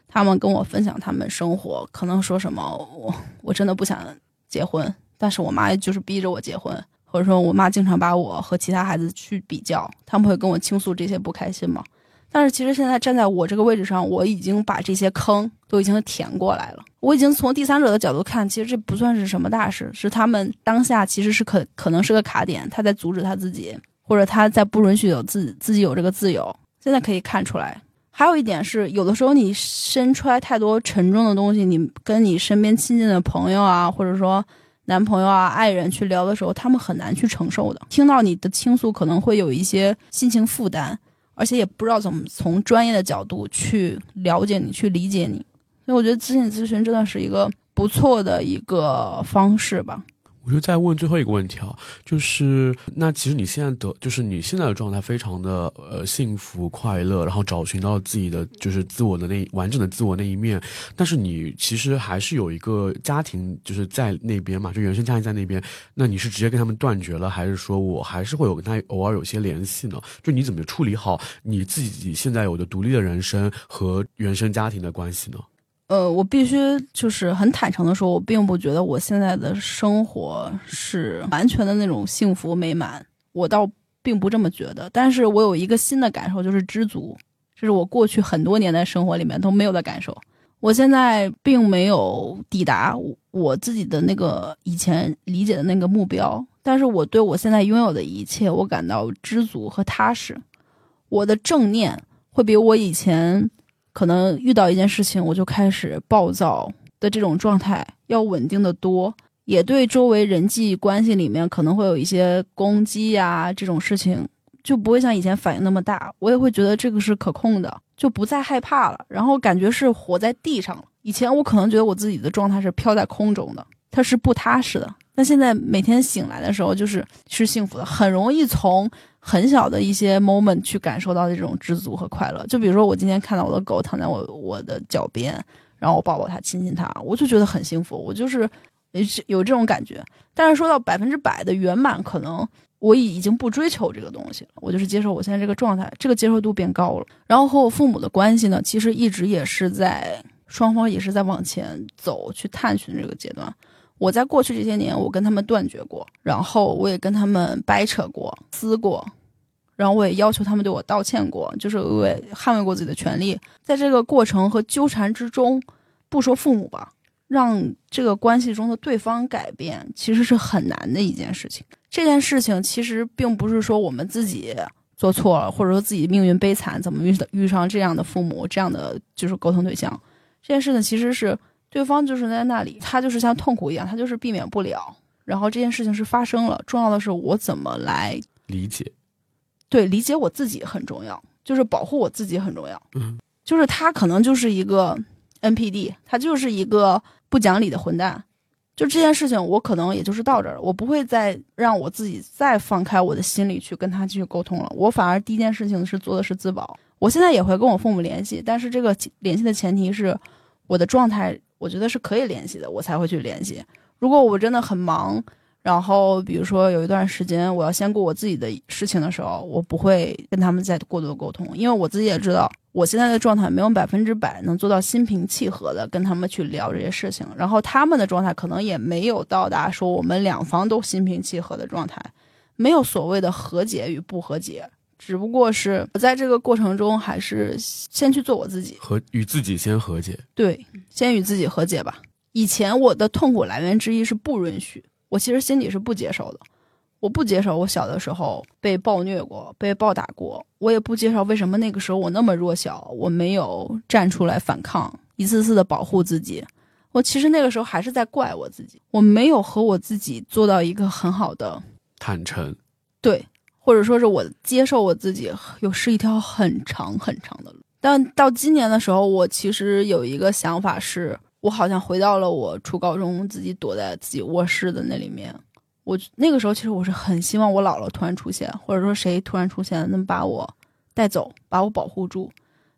他们跟我分享他们生活，可能说什么我我真的不想结婚。但是我妈就是逼着我结婚，或者说我妈经常把我和其他孩子去比较，他们会跟我倾诉这些不开心吗？但是其实现在站在我这个位置上，我已经把这些坑都已经填过来了。我已经从第三者的角度看，其实这不算是什么大事，是他们当下其实是可可能是个卡点，他在阻止他自己，或者他在不允许有自自己有这个自由。现在可以看出来，还有一点是，有的时候你伸出来太多沉重的东西，你跟你身边亲近的朋友啊，或者说。男朋友啊，爱人去聊的时候，他们很难去承受的。听到你的倾诉，可能会有一些心情负担，而且也不知道怎么从专业的角度去了解你，去理解你。所以，我觉得咨询咨询真的是一个不错的一个方式吧。我就再问最后一个问题啊，就是那其实你现在的就是你现在的状态非常的呃幸福快乐，然后找寻到自己的就是自我的那完整的自我那一面，但是你其实还是有一个家庭就是在那边嘛，就原生家庭在那边，那你是直接跟他们断绝了，还是说我还是会有跟他偶尔有些联系呢？就你怎么处理好你自己现在有的独立的人生和原生家庭的关系呢？呃，我必须就是很坦诚的说，我并不觉得我现在的生活是完全的那种幸福美满，我倒并不这么觉得。但是我有一个新的感受，就是知足，这是我过去很多年的生活里面都没有的感受。我现在并没有抵达我自己的那个以前理解的那个目标，但是我对我现在拥有的一切，我感到知足和踏实。我的正念会比我以前。可能遇到一件事情，我就开始暴躁的这种状态要稳定的多，也对周围人际关系里面可能会有一些攻击呀这种事情，就不会像以前反应那么大。我也会觉得这个是可控的，就不再害怕了。然后感觉是活在地上了。以前我可能觉得我自己的状态是飘在空中的，它是不踏实的。但现在每天醒来的时候，就是是幸福的，很容易从。很小的一些 moment 去感受到这种知足和快乐，就比如说我今天看到我的狗躺在我我的脚边，然后我抱抱它，亲亲它，我就觉得很幸福，我就是有这种感觉。但是说到百分之百的圆满，可能我已已经不追求这个东西了，我就是接受我现在这个状态，这个接受度变高了。然后和我父母的关系呢，其实一直也是在双方也是在往前走，去探寻这个阶段。我在过去这些年，我跟他们断绝过，然后我也跟他们掰扯过、撕过，然后我也要求他们对我道歉过，就是我也捍卫过自己的权利。在这个过程和纠缠之中，不说父母吧，让这个关系中的对方改变，其实是很难的一件事情。这件事情其实并不是说我们自己做错了，或者说自己命运悲惨，怎么遇遇上这样的父母，这样的就是沟通对象。这件事情其实是。对方就是在那里，他就是像痛苦一样，他就是避免不了。然后这件事情是发生了，重要的是我怎么来理解。对，理解我自己很重要，就是保护我自己很重要。嗯，就是他可能就是一个 NPD，他就是一个不讲理的混蛋。就这件事情，我可能也就是到这儿了，我不会再让我自己再放开我的心里去跟他继续沟通了。我反而第一件事情是做的是自保。我现在也会跟我父母联系，但是这个联系的前提是我的状态。我觉得是可以联系的，我才会去联系。如果我真的很忙，然后比如说有一段时间我要先过我自己的事情的时候，我不会跟他们再过多沟通，因为我自己也知道我现在的状态没有百分之百能做到心平气和的跟他们去聊这些事情，然后他们的状态可能也没有到达说我们两方都心平气和的状态，没有所谓的和解与不和解。只不过是我在这个过程中，还是先去做我自己，和与自己先和解。对，先与自己和解吧。以前我的痛苦来源之一是不允许，我其实心里是不接受的。我不接受我小的时候被暴虐过，被暴打过。我也不接受为什么那个时候我那么弱小，我没有站出来反抗，一次次的保护自己。我其实那个时候还是在怪我自己，我没有和我自己做到一个很好的坦诚，对，或者说是我接受我自己，有是一条很长很长的路。但到今年的时候，我其实有一个想法是，我好像回到了我初高中自己躲在自己卧室的那里面。我那个时候其实我是很希望我姥姥突然出现，或者说谁突然出现能把我带走，把我保护住。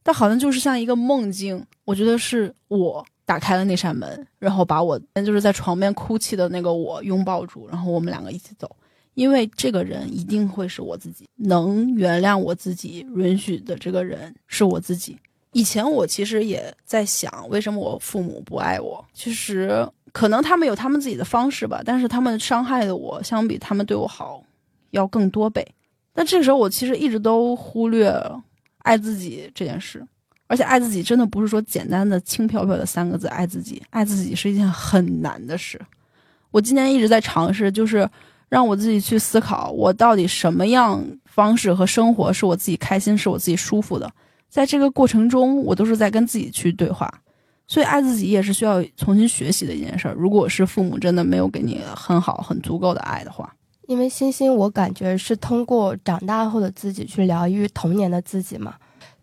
但好像就是像一个梦境，我觉得是我。打开了那扇门，然后把我就是在床边哭泣的那个我拥抱住，然后我们两个一起走。因为这个人一定会是我自己，能原谅我自己、允许的这个人是我自己。以前我其实也在想，为什么我父母不爱我？其实可能他们有他们自己的方式吧，但是他们伤害的我，相比他们对我好，要更多倍。但这个时候，我其实一直都忽略爱自己这件事。而且爱自己真的不是说简单的轻飘飘的三个字，爱自己，爱自己是一件很难的事。我今年一直在尝试，就是让我自己去思考，我到底什么样方式和生活是我自己开心、是我自己舒服的。在这个过程中，我都是在跟自己去对话。所以，爱自己也是需要重新学习的一件事儿。如果是父母真的没有给你很好、很足够的爱的话，因为欣欣，我感觉是通过长大后的自己去疗愈童年的自己嘛。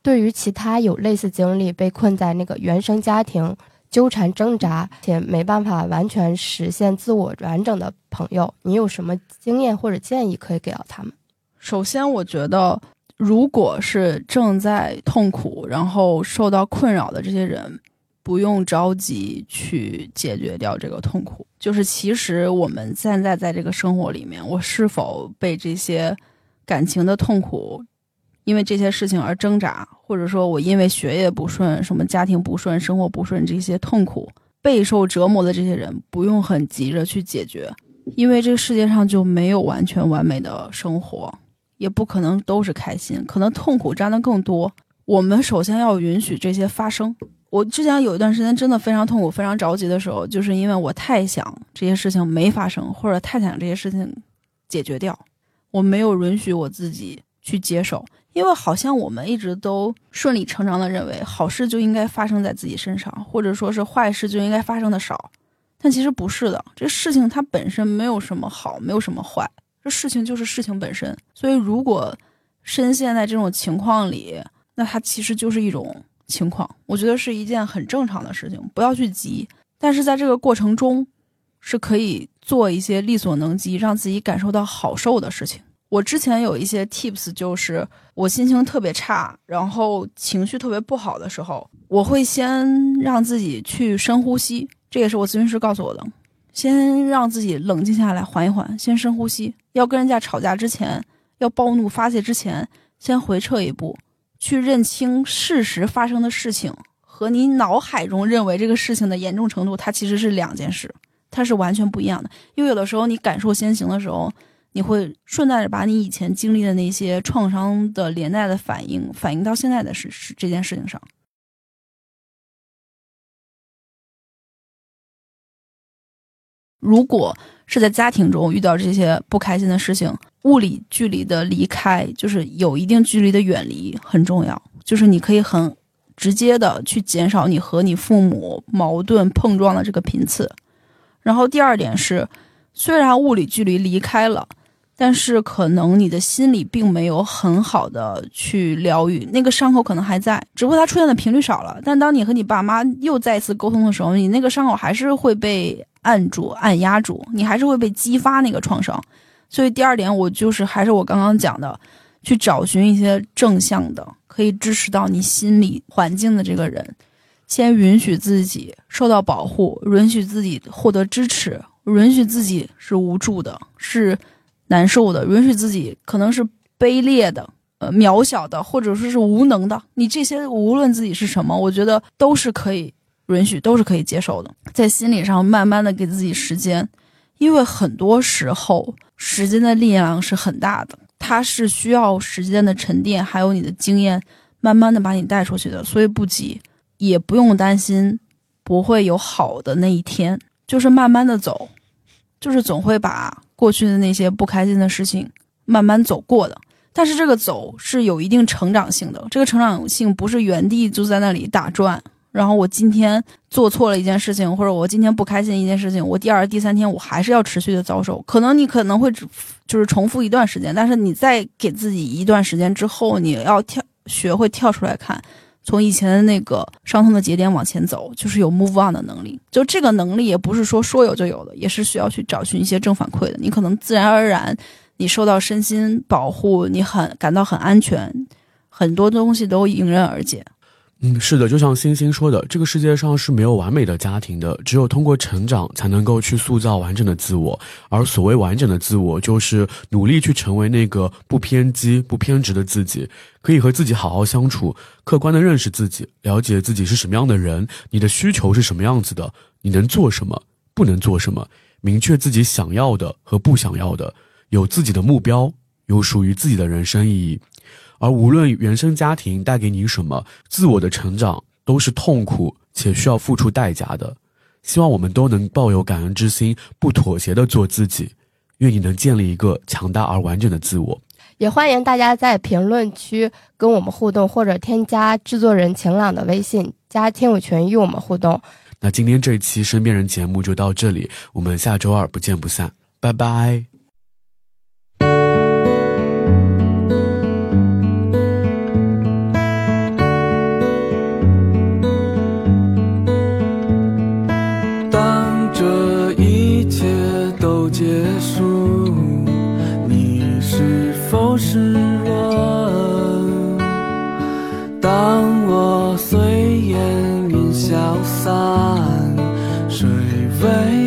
对于其他有类似经历、被困在那个原生家庭纠缠挣扎且没办法完全实现自我完整的朋友，你有什么经验或者建议可以给到他们？首先，我觉得，如果是正在痛苦然后受到困扰的这些人，不用着急去解决掉这个痛苦。就是其实我们现在在这个生活里面，我是否被这些感情的痛苦？因为这些事情而挣扎，或者说我因为学业不顺、什么家庭不顺、生活不顺这些痛苦备受折磨的这些人，不用很急着去解决，因为这个世界上就没有完全完美的生活，也不可能都是开心，可能痛苦占的更多。我们首先要允许这些发生。我之前有一段时间真的非常痛苦、非常着急的时候，就是因为我太想这些事情没发生，或者太想这些事情解决掉，我没有允许我自己去接受。因为好像我们一直都顺理成章的认为好事就应该发生在自己身上，或者说是坏事就应该发生的少，但其实不是的。这事情它本身没有什么好，没有什么坏，这事情就是事情本身。所以如果深陷在这种情况里，那它其实就是一种情况。我觉得是一件很正常的事情，不要去急。但是在这个过程中，是可以做一些力所能及，让自己感受到好受的事情。我之前有一些 tips，就是我心情特别差，然后情绪特别不好的时候，我会先让自己去深呼吸。这也是我咨询师告诉我的，先让自己冷静下来，缓一缓，先深呼吸。要跟人家吵架之前，要暴怒发泄之前，先回撤一步，去认清事实发生的事情和你脑海中认为这个事情的严重程度，它其实是两件事，它是完全不一样的。因为有的时候你感受先行的时候。你会顺带着把你以前经历的那些创伤的连带的反应反映到现在的事事这件事情上。如果是在家庭中遇到这些不开心的事情，物理距离的离开，就是有一定距离的远离很重要，就是你可以很直接的去减少你和你父母矛盾碰撞的这个频次。然后第二点是，虽然物理距离离开了。但是可能你的心里并没有很好的去疗愈，那个伤口可能还在，只不过它出现的频率少了。但当你和你爸妈又再次沟通的时候，你那个伤口还是会被按住、按压住，你还是会被激发那个创伤。所以第二点，我就是还是我刚刚讲的，去找寻一些正向的，可以支持到你心理环境的这个人，先允许自己受到保护，允许自己获得支持，允许自己是无助的，是。难受的，允许自己可能是卑劣的、呃渺小的，或者说是无能的。你这些无论自己是什么，我觉得都是可以允许，都是可以接受的。在心理上慢慢的给自己时间，因为很多时候时间的力量是很大的，它是需要时间的沉淀，还有你的经验，慢慢的把你带出去的。所以不急，也不用担心不会有好的那一天，就是慢慢的走，就是总会把。过去的那些不开心的事情，慢慢走过的。但是这个走是有一定成长性的，这个成长性不是原地就在那里打转，然后我今天做错了一件事情，或者我今天不开心一件事情，我第二、第三天我还是要持续的遭受。可能你可能会就是重复一段时间，但是你再给自己一段时间之后，你要跳学会跳出来看，从以前的那个伤痛的节点往前走，就是有 move on 的能力。就这个能力也不是说说有就有的，也是需要去找寻一些正反馈的。你可能自然而然，你受到身心保护，你很感到很安全，很多东西都迎刃而解。嗯，是的，就像星星说的，这个世界上是没有完美的家庭的，只有通过成长才能够去塑造完整的自我。而所谓完整的自我，就是努力去成为那个不偏激、不偏执的自己，可以和自己好好相处，客观的认识自己，了解自己是什么样的人，你的需求是什么样子的，你能做什么，不能做什么，明确自己想要的和不想要的，有自己的目标，有属于自己的人生意义。而无论原生家庭带给你什么，自我的成长都是痛苦且需要付出代价的。希望我们都能抱有感恩之心，不妥协的做自己。愿你能建立一个强大而完整的自我。也欢迎大家在评论区跟我们互动，或者添加制作人晴朗的微信，加听友群与我们互动。那今天这一期身边人节目就到这里，我们下周二不见不散，拜拜。水为